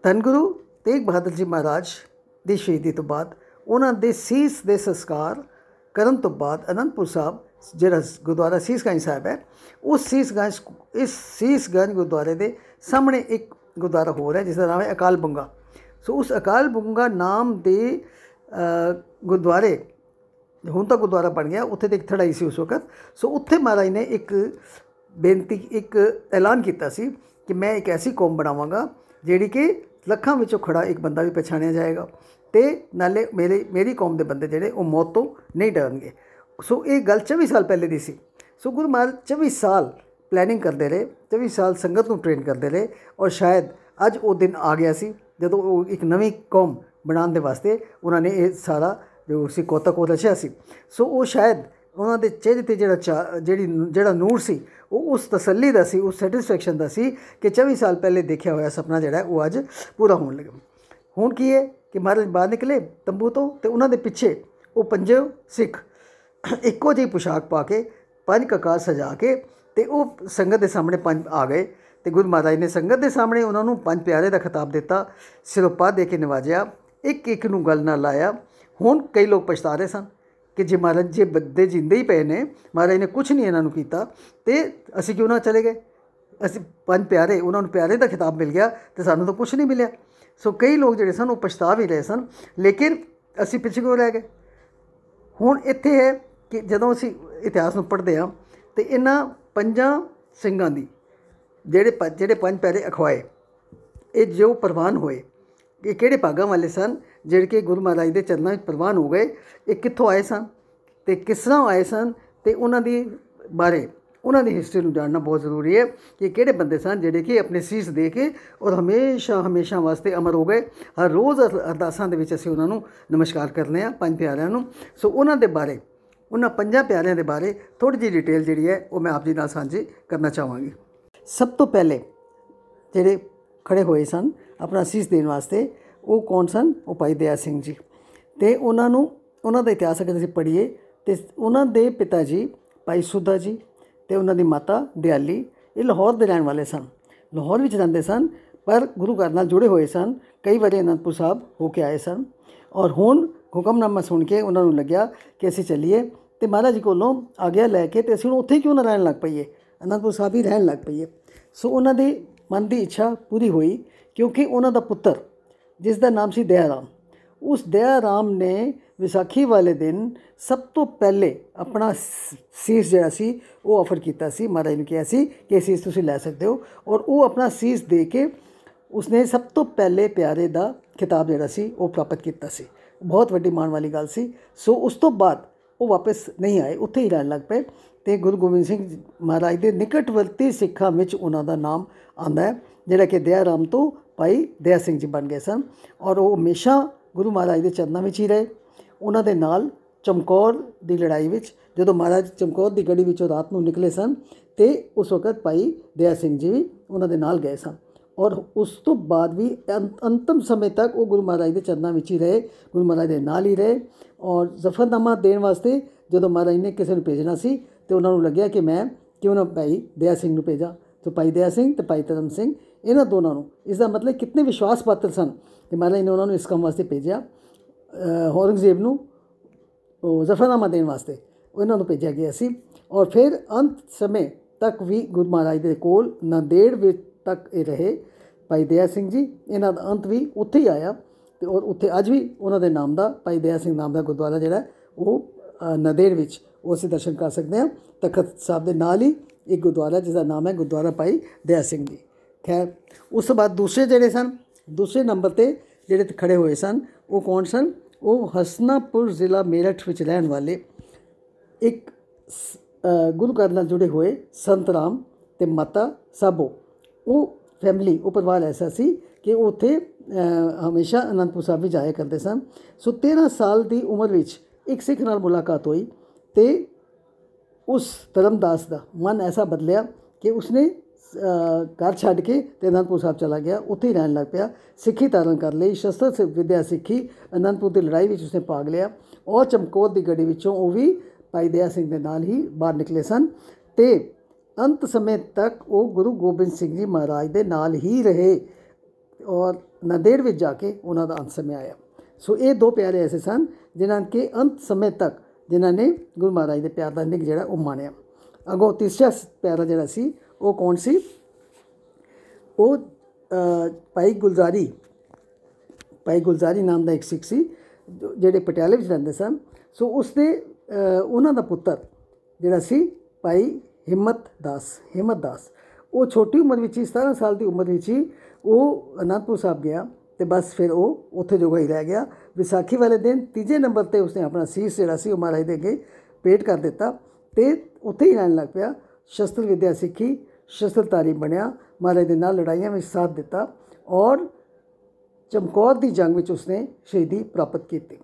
ਧੰਨ ਗੁਰੂ ਤੇਗ ਬਹਾਦਰ ਜੀ ਮਹਾਰਾਜ ਦੀ ਸ਼ਹੀਦੀ ਤੋਂ ਬਾਅਦ ਉਹਨਾਂ ਦੇ ਸੀਸ ਦੇ ਸੰਸਕਾਰ ਕਰਨ ਤੋਂ ਬਾਅਦ ਅਨੰਦਪੁਰ ਸਾਹਿਬ ਜਿਹੜਾ ਗੁਰਦੁਆਰਾ ਸੀਸਗੰਜ ਸਾਹਿਬ ਹੈ ਉਸ ਸੀਸਗੰਜ ਇਸ ਸੀਸਗੰਜ ਗੁਰਦੁਆਰੇ ਦੇ ਸਾਹਮਣੇ ਇੱਕ ਗੁਰਦੁਆਰਾ ਹੋਰ ਹੈ ਜਿਸ ਦਾ ਨਾਮ ਹੈ ਅਕਾਲ ਬੁੰਗਾ ਸੋ ਉਸ ਅਕਾਲ ਬੁੰਗਾ ਨਾਮ ਦੇ ਅ, ਗੁਰਦੁਆਰੇ ਹੁਣ ਤਾਂ ਗੁਰਦੁਆਰਾ ਬਣ ਗਿਆ ਉੱਥੇ ਤੇ ਇੱਕ ਥੜਾਈ ਸੀ ਉਸ ਵਕਤ। ਸੋ ਉੱਥੇ ਮਹਾਰਾਜ ਨੇ ਇੱਕ ਬੇਨਤੀ ਇੱਕ ਐਲਾਨ ਕੀਤਾ ਸੀ ਕਿ ਮੈਂ ਇੱਕ ਐਸੀ ਕੌਮ ਬਣਾਵਾਂਗਾ ਜਿਹੜੀ ਕਿ ਲੱਖਾਂ ਵਿੱਚੋਂ ਖੜਾ ਇੱਕ ਬੰਦਾ ਵੀ ਪਛਾਣਿਆ ਜਾਏਗਾ ਤੇ ਨਾਲੇ ਮੇਰੇ, ਮੇਰੀ ਕੌਮ ਦੇ ਬੰਦੇ ਜਿਹੜੇ ਉਹ ਮੌਤ ਤੋਂ ਨਹੀਂ ਡਰਨਗੇ। ਸੋ ਇਹ ਗੱਲ 24 ਸਾਲ ਪਹਿਲੇ ਦੀ ਸੀ। ਸੋ ਗੁਰੂ ਮਹਾਰਾਜ 24 ਸਾਲ ਪਲੈਨਿੰਗ ਕਰਦੇ ਰਹੇ 24 ਸਾਲ ਸੰਗਤ ਨੂੰ ਟ੍ਰੇਨ ਕਰਦੇ ਰਹੇ ਔਰ ਸ਼ਾਇਦ ਅੱਜ ਉਹ ਦਿਨ ਆ ਗਿਆ ਸੀ ਜਦੋਂ ਉਹ ਇੱਕ ਨਵੀਂ ਕੌਮ ਬਣਾਉਣ ਦੇ ਵਾਸਤੇ ਉਹਨਾਂ ਨੇ ਇਹ ਸਾਰਾ ਜੋ ਸੀ ਕੋਤਕ ਉਹ ਰਚਿਆ ਸੀ। ਸੋ ਉਹ ਸ਼ਾਇਦ ਉਹਨਾਂ ਦੇ ਚਿਹਰੇ ਤੇ ਜਿਹੜਾ ਚਾ- ਜਿਹੜੀ ਜਿਹੜਾ ਨੂਰ ਸੀ, ਉਹ ਉਸ ਤਸੱਲੀ ਦਾ ਸੀ, ਉਸ ਸੈਟੀਸਫੈਕਸ਼ਨ ਦਾ ਸੀ ਕਿ 24 ਸਾਲ ਪਹਿਲੇ ਦੇਖਿਆ ਹੋਇਆ ਸੁਪਨਾ ਜਿਹੜਾ ਹੈ, ਉਹ ਅੱਜ ਪੂਰਾ ਹੋਣ ਲੱਗਾ। ਹੁਣ ਕੀ ਹੈ ਕਿ ਮਹਾਰਾਜ ਬਾਹਰ ਨਿਕਲੇ, ਤੰਬੂ ਤੋਂ ਤੇ ਉਹਨਾਂ ਦੇ ਪਿੱਛੇ ਉਹ ਪੰਜ ਸਿੱਖ ਇੱਕੋ ਜਿਹੀ ਪੁਸ਼ਾਕ ਪਾ ਕੇ, ਪੰਜ ਕਕਾਰ ਸਜਾ ਕੇ ਤੇ ਉਹ ਸੰਗਤ ਦੇ ਸਾਹਮਣੇ ਪੰਜ ਆ ਗਏ ਤੇ ਗੁਰੂ ਮਹਾਰਾਜ ਨੇ ਸੰਗਤ ਦੇ ਸਾਹਮਣੇ ਉਹਨਾਂ ਨੂੰ ਪੰਜ ਪਿਆਰੇ ਦਾ ਖਿਤਾਬ ਦਿੱਤਾ, ਸਿਰੋਪਾ ਦੇ ਕੇ ਨਿਵਾਜਿਆ ਇੱਕ ਇੱਕ ਨੂੰ ਗੱਲ ਨਾਲ ਲਾਇਆ। ਹੁਣ ਕਈ ਲੋਕ ਪਛਤਾ ਰਹੇ ਸਨ। ਕਿ ਜੇ ਮਹਾਰਾਜ ਜੇ ਬੰਦੇ ਜਿੰਦੇ ਹੀ ਪਏ ਨੇ, ਮਹਾਰਾਜ ਨੇ ਕੁਝ ਨਹੀਂ ਇਹਨਾਂ ਨੂੰ ਕੀਤਾ, ਤੇ ਅਸੀਂ ਕਿਉਂ ਨਾ ਚਲੇ ਗਏ? ਅਸੀਂ ਪੰਜ ਪਿਆਰੇ, ਉਹਨਾਂ ਨੂੰ ਪਿਆਰੇ ਦਾ ਖਿਤਾਬ ਮਿਲ ਗਿਆ ਤੇ ਸਾਨੂੰ ਤਾਂ ਕੁਝ ਨਹੀਂ ਮਿਲਿਆ। ਸੋ ਕਈ ਲੋਕ ਜਿਹੜੇ ਸਨ, ਉਹ ਪਛਤਾ ਵੀ ਰਹੇ ਸਨ, ਲੇਕਿਨ ਅਸੀਂ ਪਿੱਛੇ ਕਿਉਂ ਰਹਿ ਗਏ? ਹੁਣ ਇੱਥੇ ਹੈ ਕਿ ਜਦੋਂ ਅਸੀਂ ਇਤਿਹਾਸ ਨੂੰ ਪੜ੍ਹਦੇ ਹਾਂ, ਤੇ ਇਹਨਾਂ ਪੰਜਾਂ ਸਿੰਘਾਂ ਦੀ, ਜਿਹੜੇ ਪੰਜ- ਜਿਹੜੇ ਪੰਜ ਪਿਆਰੇ ਅਖਵਾਏ, ਇਹ ਜੋ ਪ੍ਰਵਾਨ ਹੋਏ ਕਿ ਕਿਹੜੇ ਭਾਗਾਂ ਵਾਲੇ ਸਨ? ਜਿਹੜੇ ਕਿ ਗੁਰੂ ਮਹਾਰਾਜ ਦੇ ਚਰਨਾਂ ਵਿੱਚ ਪ੍ਰਵਾਨ ਹੋ ਗਏ, ਇਹ ਕਿੱਥੋਂ ਆਏ ਸਨ ਤੇ ਕਿਸ ਤਰ੍ਹਾਂ ਆਏ ਸਨ ਤੇ ਉਹਨਾਂ ਦੀ ਬਾਰੇ, ਉਹਨਾਂ ਦੀ ਹਿਸਟਰੀ ਨੂੰ ਜਾਣਨਾ ਬਹੁਤ ਜ਼ਰੂਰੀ ਹੈ ਕਿ ਕਿਹੜੇ ਬੰਦੇ ਸਨ ਜਿਹੜੇ ਕਿ ਆਪਣੇ ਸੀਸ ਦੇ ਕੇ ਔਰ ਹਮੇਸ਼ਾ ਹਮੇਸ਼ਾ ਵਾਸਤੇ ਅਮਰ ਹੋ ਗਏ। ਹਰ ਰੋਜ਼ ਅਰ- ਅਰਦਾਸਾਂ ਦੇ ਵਿੱਚ ਅਸੀਂ ਉਹਨਾਂ ਨੂੰ ਨਮਸਕਾਰ ਕਰਨੇ ਆ ਪੰਜ ਪਿਆਰਿਆਂ ਨੂੰ। ਸੋ ਉਹਨਾਂ ਦੇ ਬਾਰੇ, ਉਹਨਾਂ ਪੰਜਾਂ ਪਿਆਰਿਆਂ ਦੇ ਬਾਰੇ ਥੋੜੀ ਜਿਹੀ ਡਿਟੇਲ ਜਿਹੜੀ ਹੈ ਉਹ ਮੈਂ ਆਪ ਜੀ ਨਾਲ ਸਾਂਝੀ ਕਰਨਾ ਚਾਹਾਂਗੀ। ਸਭ ਤੋਂ ਪਹਿਲੇ ਜਿਹੜੇ ਖੜੇ ਹੋਏ ਸਨ ਆਪਣਾ ਸੀਸ ਦੇਣ ਵਾਸਤੇ ਉਹ ਕੌਣ ਸਨ? ਉਹ ਭਾਈ ਦਇਆ ਸਿੰਘ ਜੀ। ਤੇ ਉਹਨਾਂ ਨੂੰ, ਉਹਨਾਂ ਦਾ ਇਤਿਹਾਸ ਅਗਰ ਅਸੀਂ ਪੜ੍ਹੀਏ। ਤੇ ਉਹਨਾਂ ਦੇ ਪਿਤਾ ਜੀ ਭਾਈ ਸੁਦਾ ਜੀ ਤੇ ਉਹਨਾਂ ਦੀ ਮਾਤਾ ਦਿਆਲੀ, ਇਹ ਲਾਹੌਰ ਦੇ ਰਹਿਣ ਵਾਲੇ ਸਨ। ਲਾਹੌਰ ਵਿੱਚ ਰਹਿੰਦੇ ਸਨ, ਪਰ ਗੁਰੂ ਘਰ ਨਾਲ ਜੁੜੇ ਹੋਏ ਸਨ। ਕਈ ਵਾਰੀ ਅਨੰਦਪੁਰ ਸਾਹਿਬ ਹੋ ਕੇ ਆਏ ਸਨ। ਔਰ ਹੁਣ ਹੁਕਮਨਾਮਾ ਸੁਣ ਕੇ ਉਹਨਾਂ ਨੂੰ ਲੱਗਿਆ ਕਿ ਅਸੀਂ ਚੱਲੀਏ ਤੇ ਮਹਾਰਾਜ ਜੀ ਕੋਲੋਂ ਆਗਿਆ ਲੈ ਕੇ ਤੇ ਅਸੀਂ ਹੁਣ ਉੱਥੇ ਹੀ ਕਿਉਂ ਨਾ ਰਹਿਣ ਲੱਗ ਪਈਏ? ਅਨੰਦਪੁਰ ਸਾਹਿਬ ਹੀ ਰਹਿਣ ਲੱਗ ਪਈਏ। ਸੋ ਉਹਨਾਂ ਦੇ ਮਨ ਦੀ ਇੱਛਾ ਪੂਰੀ ਹੋਈ ਕਿਉਂਕਿ ਉਹਨਾਂ ਦਾ ਪੁੱਤਰ ਜਿਸ ਦਾ ਨਾਮ ਸੀ ਦਇਆ ਉਸ ਦਇਆ ਨੇ ਵਿਸਾਖੀ ਵਾਲੇ ਦਿਨ ਸਭ ਤੋਂ ਪਹਿਲੇ ਆਪਣਾ ਸ- ਸੀਸ ਜਿਹੜਾ ਸੀ, ਉਹ ਆਫਰ ਕੀਤਾ ਸੀ। ਮਹਾਰਾਜ ਨੂੰ ਕਿਹਾ ਸੀ ਕਿ ਇਹ ਸੀਸ ਤੁਸੀਂ ਲੈ ਸਕਦੇ ਹੋ ਔਰ ਉਹ ਆਪਣਾ ਸੀਸ ਦੇ ਕੇ ਉਸਨੇ ਸਭ ਤੋਂ ਪਹਿਲੇ ਪਿਆਰੇ ਦਾ ਖਿਤਾਬ ਜਿਹੜਾ ਸੀ, ਉਹ ਪ੍ਰਾਪਤ ਕੀਤਾ ਸੀ। ਬਹੁਤ ਵੱਡੀ ਮਾਣ ਵਾਲੀ ਗੱਲ ਸੀ। ਸੋ ਉਸ ਤੋਂ ਬਾਅਦ ਉਹ ਵਾਪਸ ਨਹੀਂ ਆਏ, ਉੱਥੇ ਹੀ ਰਹਿਣ ਲੱਗ ਪਏ ਤੇ ਗੁਰੂ ਗੋਬਿੰਦ ਸਿੰਘ ਜੀ ਮਹਾਰਾਜ ਦੇ ਨਿਕਟਵਰਤੀ ਸਿੱਖਾਂ ਵਿੱਚ ਉਹਨਾਂ ਦਾ ਨਾਮ ਆਂਦਾ ਹੈ, ਜਿਹੜਾ ਕਿ ਦਇਆ ਰਾਮ ਤੋਂ ਭਾਈ ਦਇਆ ਸਿੰਘ ਜੀ ਬਣ ਗਏ ਸਨ ਔਰ ਉਹ ਹਮੇਸ਼ਾ ਗੁਰੂ ਮਹਾਰਾਜ ਦੇ ਚਰਨਾਂ ਵਿੱਚ ਹੀ ਰਹੇ। ਉਹਨਾਂ ਦੇ ਨਾਲ ਚਮਕੌਰ ਦੀ ਲੜਾਈ ਵਿੱਚ, ਜਦੋਂ ਮਹਾਰਾਜ ਚਮਕੌਰ ਦੀ ਗੜੀ ਵਿੱਚੋਂ ਰਾਤ ਨੂੰ ਨਿਕਲੇ ਸਨ ਤੇ ਉਸ ਵਕਤ ਭਾਈ ਦਇਆ ਸਿੰਘ ਜੀ ਵੀ ਉਹਨਾਂ ਦੇ ਨਾਲ ਗਏ ਸਨ ਔਰ ਉਸ ਤੋਂ ਬਾਅਦ ਵੀ ਅੰਤ- ਅੰਤਮ ਸਮੇਂ ਤੱਕ ਉਹ ਗੁਰੂ ਮਹਾਰਾਜ ਦੇ ਚਰਨਾਂ ਵਿੱਚ ਹੀ ਰਹੇ, ਗੁਰੂ ਮਹਾਰਾਜ ਦੇ ਨਾਲ ਹੀ ਰਹੇ ਔਰ ਜ਼ਫਰਨਾਮਾ ਦੇਣ ਵਾਸਤੇ ਜਦੋਂ ਮਹਾਰਾਜ ਨੇ ਕਿਸੇ ਨੂੰ ਭੇਜਣਾ ਸੀ ਤੇ ਉਹਨਾਂ ਨੂੰ ਲੱਗਿਆ ਕਿ ਮੈਂ ਕਿਉਂ ਨਾ ਭਾਈ ਦਇਆ ਸਿੰਘ ਨੂੰ ਭੇਜਾਂ। ਤੇ ਭਾਈ ਦਇਆ ਸਿੰਘ ਤੇ ਭਾਈ ਧਰਮ ਸਿੰਘ ਇਹਨਾਂ ਦੋਨਾਂ ਨੂੰ। ਇਸ ਦਾ ਮਤਲਬ ਕਿੰਨੇ ਵਿਸ਼ਵਾਸ ਪਾਤਰ ਸਨ। ਕਿ ਮਹਾਰਾਜ ਨੇ ਉਹਨਾਂ ਨੂੰ ਇਸ ਕੰਮ ਵਾਸਤੇ ਭੇਜਿਆ। ਅਹ ਔਰੰਗਜ਼ੇਬ ਨੂੰ ਉਹ ਜ਼ਫਰਨਾਮਾ ਦੇਣ ਵਾਸਤੇ ਉਹਨਾਂ ਨੂੰ ਭੇਜਿਆ ਗਿਆ ਸੀ। ਔਰ ਫਿਰ ਅੰਤ ਸਮੇਂ ਤੱਕ ਵੀ ਗੁਰੂ ਮਹਾਰਾਜ ਦੇ ਕੋਲ ਨਾਂਦੇੜ ਵਿੱਚ ਤੱਕ ਇਹ ਰਹੇ। ਭਾਈ ਦਇਆ ਸਿੰਘ ਜੀ ਇਹਨਾਂ ਦਾ ਅੰਤ ਵੀ ਉੱਥੇ ਹੀ ਆਇਆ। ਤੇ ਔਰ ਉੱਥੇ ਅੱਜ ਵੀ ਉਹਨਾਂ ਦੇ ਨਾਮ ਦਾ ਭਾਈ ਦਇਆ ਸਿੰਘ ਨਾਮ ਦਾ ਗੁਰਦੁਆਰਾ ਜਿਹੜਾ ਹੈ, ਉਹ ਅ, ਨਾਂਦੇੜ ਵਿੱਚ ਉਹ ਅਸੀਂ ਦਰਸ਼ਨ ਕਰ ਸਕਦੇ ਹਾਂ। ਤਖਤ ਸਾਹਿਬ ਦੇ ਨਾਲ ਹੀ ਇੱਕ ਗੁਰਦੁਆਰਾ ਜਿਸ ਦਾ ਨਾਮ ਹੈ ਗੁਰਦੁਆਰਾ ਭਾਈ ਦਇਆ ਸਿੰਘ ਜੀ। ਖੈਰ ਉਸ ਤੋਂ ਬਾਅਦ ਦੂਸਰੇ ਜਿਹੜੇ ਸਨ ਦੂਸਰੇ ਨੰਬਰ ਤੇ ਜਿਹੜੇ ਖੜੇ ਹੋਏ ਸਨ ਉਹ ਕੌਣ ਸਨ? ਉਹ ਹਸਨਾਪੁਰ ਜ਼ਿਲ੍ਹਾ ਮੇਰਠ ਵਿੱਚ ਰਹਿਣ ਵਾਲੇ ਇੱਕ ਸ- ਅ, ਗੁਰੂ ਘਰ ਨਾਲ ਜੁੜੇ ਹੋਏ ਸੰਤ ਰਾਮ ਤੇ ਮਾਤਾ ਸਾਬੋ। ਉਹ ਫੈਮਿਲੀ ਉਹ ਪਰਿਵਾਰ ਐਸਾ ਸੀ ਕਿ ਉਹ ਉੱਥੇ ਅ, ਹਮੇਸ਼ਾ ਅਨੰਦਪੁਰ ਸਾਹਿਬ ਵੀ ਜਾਇਆ ਕਰਦੇ ਸਨ। ਸੋ 13 ਸਾਲ ਦੀ ਉਮਰ ਵਿੱਚ ਇੱਕ ਸਿੱਖ ਨਾਲ ਮੁਲਾਕਾਤ ਹੋਈ ਤੇ ਉਸ ਧਰਮਦਾਸ ਦਾ ਮਨ ਐਸਾ ਬਦਲਿਆ ਕਿ ਉਸਨੇ ਅ, ਘਰ ਛੱਡ ਕੇ ਤੇ ਅਨੰਦਪੁਰ ਸਾਹਿਬ ਚਲਾ ਗਿਆ। ਉੱਥੇ ਹੀ ਰਹਿਣ ਲੱਗ ਪਿਆ। ਸਿੱਖੀ ਧਾਰਨ ਕਰ ਲਈ। ਸ਼ਸਤਰ ਸਿ- ਵਿਦਿਆ ਸਿੱਖੀ। ਅਨੰਦਪੁਰ ਦੀ ਲੜਾਈ ਵਿੱਚ ਉਸਨੇ ਭਾਗ ਲਿਆ। ਔਰ ਚਮਕੌਰ ਦੀ ਗੜੀ ਵਿੱਚੋਂ ਉਹ ਵੀ ਭਾਈ ਦਇਆ ਸਿੰਘ ਦੇ ਨਾਲ ਹੀ ਬਾਹਰ ਨਿਕਲੇ ਸਨ। ਤੇ ਅੰਤ ਸਮੇਂ ਤੱਕ ਉਹ ਗੁਰੂ ਗੋਬਿੰਦ ਸਿੰਘ ਜੀ ਮਹਾਰਾਜ ਦੇ ਨਾਲ ਹੀ ਰਹੇ ਔਰ ਨੰਦੇੜ ਵਿੱਚ ਜਾ ਕੇ ਉਹਨਾਂ ਦਾ ਅੰਤ ਸਮੇਂ ਆਇਆ। ਸੋ ਇਹ ਦੋ ਪਿਆਰੇ ਐਸੇ ਸਨ ਜਿਨ੍ਹਾਂ ਕੇ ਅੰਤ ਸਮੇਂ ਤੱਕ ਜਿਨ੍ਹਾਂ ਨੇ ਗੁਰੂ ਮਹਾਰਾਜ ਦੇ ਪਿਆਰ ਦਾ ਨਿਕ ਜਿਹੜਾ ਉਹ ਮਾਣਿਆ। ਅਗੋ ਤੀਸਰਾ ਸ- ਪਿਆਰਾ ਜਿਹੜਾ ਸੀ ਉਹ ਕੌਣ ਸੀ? ਉਹ ਅ, ਭਾਈ ਗੁਲਜ਼ਾਰੀ ਭਾਈ ਗੁਲਜ਼ਾਰੀ ਨਾਮ ਦਾ ਇੱਕ ਸਿੱਖ ਸੀ ਜੋ- ਜਿਹੜੇ ਪਟਿਆਲੇ ਵਿੱਚ ਰਹਿੰਦੇ ਸਨ। ਸੋ ਉਸ ਦੇ ਅ, ਉਹਨਾਂ ਦਾ ਪੁੱਤਰ ਜਿਹੜਾ ਸੀ ਭਾਈ ਹਿੰਮਤ ਦਾਸ ਹਿੰਮਤ ਦਾਸ। ਉਹ ਛੋਟੀ ਉਮਰ ਵਿੱਚ ਹੀ 17 ਸਾਲ ਦੀ ਉਮਰ ਵਿੱਚ ਹੀ ਉਹ ਅਨੰਦਪੁਰ ਸਾਹਿਬ ਗਿਆ ਤੇ ਬਸ ਫਿਰ ਉਹ ਉੱਥੇ ਜੋਗਾ ਹੀ ਰਹਿ ਗਿਆ। ਵਿਸਾਖੀ ਵਾਲੇ ਦਿਨ ਤੀਜੇ ਨੰਬਰ ਤੇ ਉਸਨੇ ਆਪਣਾ ਸੀਸ ਜਿਹੜਾ ਸੀ ਉਹ ਮਹਾਰਾਜ ਦੇ ਅੱਗੇ ਪੇਟ ਕਰ ਦਿੱਤਾ ਤੇ ਉੱਥੇ ਹੀ ਰਹਿਣ ਲੱਗ ਪਿਆ। ਸ਼ਸਤਰ ਵਿਦਿਆ ਸਿੱਖੀ ਸ਼ਸਤਰਧਾਰੀ ਬਣਿਆ ਮਹਾਰਾਜ ਦੇ ਨਾਲ ਲੜਾਈਆਂ ਵਿੱਚ ਸਾਥ ਦਿੱਤਾ ਔਰ ਚਮਕੌਰ ਦੀ ਜੰਗ ਵਿੱਚ ਉਸਨੇ ਸ਼ਹੀਦੀ ਪ੍ਰਾਪਤ ਕੀਤੀ।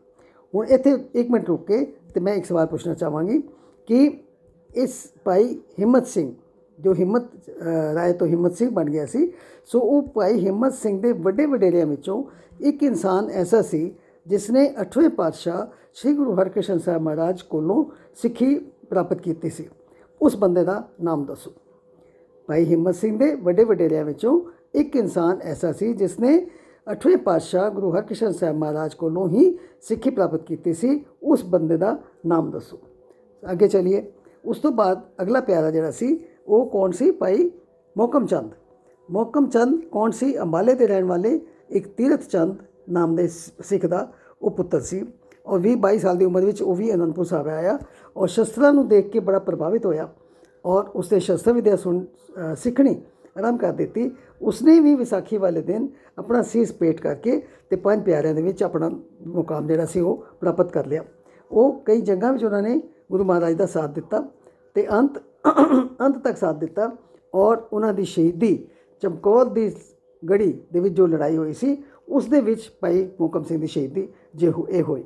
ਹੁਣ ਇੱਥੇ ਇੱਕ ਮਿੰਟ ਰੁਕ ਕੇ ਤੇ ਮੈਂ ਇੱਕ ਸਵਾਲ ਪੁੱਛਣਾ ਚਾਹਾਂਗੀ ਕਿ ਇਸ ਭਾਈ ਹਿੰਮਤ ਸਿੰਘ ਜੋ ਹਿੰਮਤ ਅ, ਰਾਏ ਤੋਂ ਹਿੰਮਤ ਸਿੰਘ ਬਣ ਗਿਆ ਸੀ ਸੋ ਉਹ ਭਾਈ ਹਿੰਮਤ ਸਿੰਘ ਦੇ ਵੱਡੇ ਵਡੇਰਿਆਂ ਵਿੱਚੋਂ ਇੱਕ ਇਨਸਾਨ ਐਸਾ ਸੀ ਜਿਸ ਨੇ 8ਵੇਂ ਪਾਤਸ਼ਾਹ ਸ੍ਰੀ ਗੁਰੂ ਹਰਕ੍ਰਿਸ਼ਨ ਸਾਹਿਬ ਮਹਾਰਾਜ ਕੋਲੋਂ ਸਿੱਖੀ ਪ੍ਰਾਪਤ ਕੀਤੀ ਸੀ। ਉਸ ਬੰਦੇ ਦਾ ਨਾਮ ਦੱਸੋ। ਭਾਈ ਹਿੰਮਤ ਸਿੰਘ ਦੇ ਵੱਡੇ ਵਡੇਰਿਆਂ ਵਿੱਚੋਂ ਇੱਕ ਇਨਸਾਨ ਐਸਾ ਸੀ ਜਿਸ ਨੇ 8ਵੇਂ ਪਾਤਸ਼ਾਹ ਗੁਰੂ ਹਰਕ੍ਰਿਸ਼ਨ ਸਾਹਿਬ ਮਹਾਰਾਜ ਕੋਲੋਂ ਹੀ ਸਿੱਖੀ ਪ੍ਰਾਪਤ ਕੀਤੀ ਸੀ। ਉਸ ਬੰਦੇ ਦਾ ਨਾਮ ਦੱਸੋ। ਅੱਗੇ ਚਲਿਏ। ਉਸ ਤੋਂ ਬਾਅਦ ਅਗਲਾ ਪਿਆਰਾ ਜਿਹੜਾ ਸੀ, ਉਹ ਕੌਣ ਸੀ? ਭਾਈ ਮੋਕਮ ਚੰਦ। ਮੋਕਮ ਚੰਦ ਕੌਣ ਸੀ? ਅੰਬਾਲੇ ਦੇ ਰਹਿਣ ਵਾਲੇ ਇੱਕ ਤੀਰਥ ਚੰਦ ਨਾਮ ਦੇ ਸ- ਸਿੱਖ ਦਾ ਉਹ ਪੁੱਤਰ ਸੀ। ਔਰ 20 22 ਸਾਲ ਦੀ ਉਮਰ ਵਿੱਚ ਉਹ ਵੀ ਅਨੰਦਪੁਰ ਸਾਹਿਬ ਆਇਆ ਔਰ ਸ਼ਸਤਰਾਂ ਨੂੰ ਦੇਖ ਕੇ ਬੜਾ ਪ੍ਰਭਾਵਿਤ ਹੋਇਆ। ਔਰ ਉਸਨੇ ਸ਼ਸਤਰ ਵਿਦਿਆ ਸੁਣ ਅ, ਸਿੱਖਣੀ ਆਰੰਭ ਕਰ ਦਿੱਤੀ। ਉਸਨੇ ਵੀ ਵਿਸਾਖੀ ਵਾਲੇ ਦਿਨ ਆਪਣਾ ਸੀਸ ਪੇਟ ਕਰਕੇ ਤੇ ਪੰਜ ਪਿਆਰਿਆਂ ਦੇ ਵਿੱਚ ਆਪਣਾ ਮੁਕਾਮ ਜਿਹੜਾ ਸੀ ਉਹ ਪ੍ਰਾਪਤ ਕਰ ਲਿਆ। ਉਹ ਕਈ ਜੰਗਾਂ ਵਿੱਚ ਉਹਨਾਂ ਨੇ ਗੁਰੂ ਮਹਾਰਾਜ ਦਾ ਸਾਥ ਦਿੱਤਾ ਤੇ ਅੰਤ ਅੰਤ ਤੱਕ ਸਾਥ ਦਿੱਤਾ ਔਰ ਉਹਨਾਂ ਦੀ ਸ਼ਹੀਦੀ ਚਮਕੌਰ ਦੀ ਗੜੀ ਦੇ ਵਿੱਚ ਜੋ ਲੜਾਈ ਹੋਈ ਸੀ ਉਸ ਦੇ ਵਿੱਚ ਭਾਈ ਮੋਕਮ ਸਿੰਘ ਦੀ ਸ਼ਹੀਦੀ ਜੇ ਹੋ ਇਹ ਹੋਈ।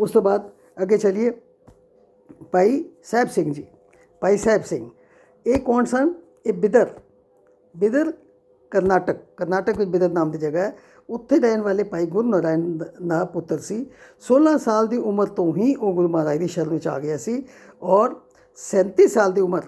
ਉਸ ਤੋਂ ਬਾਅਦ ਅੱਗੇ ਚਲੀਏ। ਭਾਈ ਸਾਹਿਬ ਸਿੰਘ ਜੀ ਭਾਈ ਸਾਹਿਬ ਸਿੰਘ। ਇਹ ਕੌਣ ਸਨ? ਇਹ ਬਿਦਰ। ਬਿਦਰ ਕਰਨਾਟਕ। ਕਰਨਾਟਕ ਵਿੱਚ ਬਿਦਰ ਨਾਮ ਦੀ ਜਗ੍ਹਾ ਹੈ। ਉੱਥੇ ਰਹਿਣ ਵਾਲੇ ਭਾਈ ਗੁਰੂ ਨਾਰਾਇਣ ਦਾ ਪੁੱਤਰ ਸੀ। 16 ਸਾਲ ਦੀ ਉਮਰ ਤੋਂ ਹੀ ਉਹ ਗੁਰੂ ਮਹਾਰਾਜ ਦੀ ਸ਼ਰਨ ਵਿੱਚ ਆ ਗਿਆ ਸੀ ਔਰ 37 ਸਾਲ ਦੀ ਉਮਰ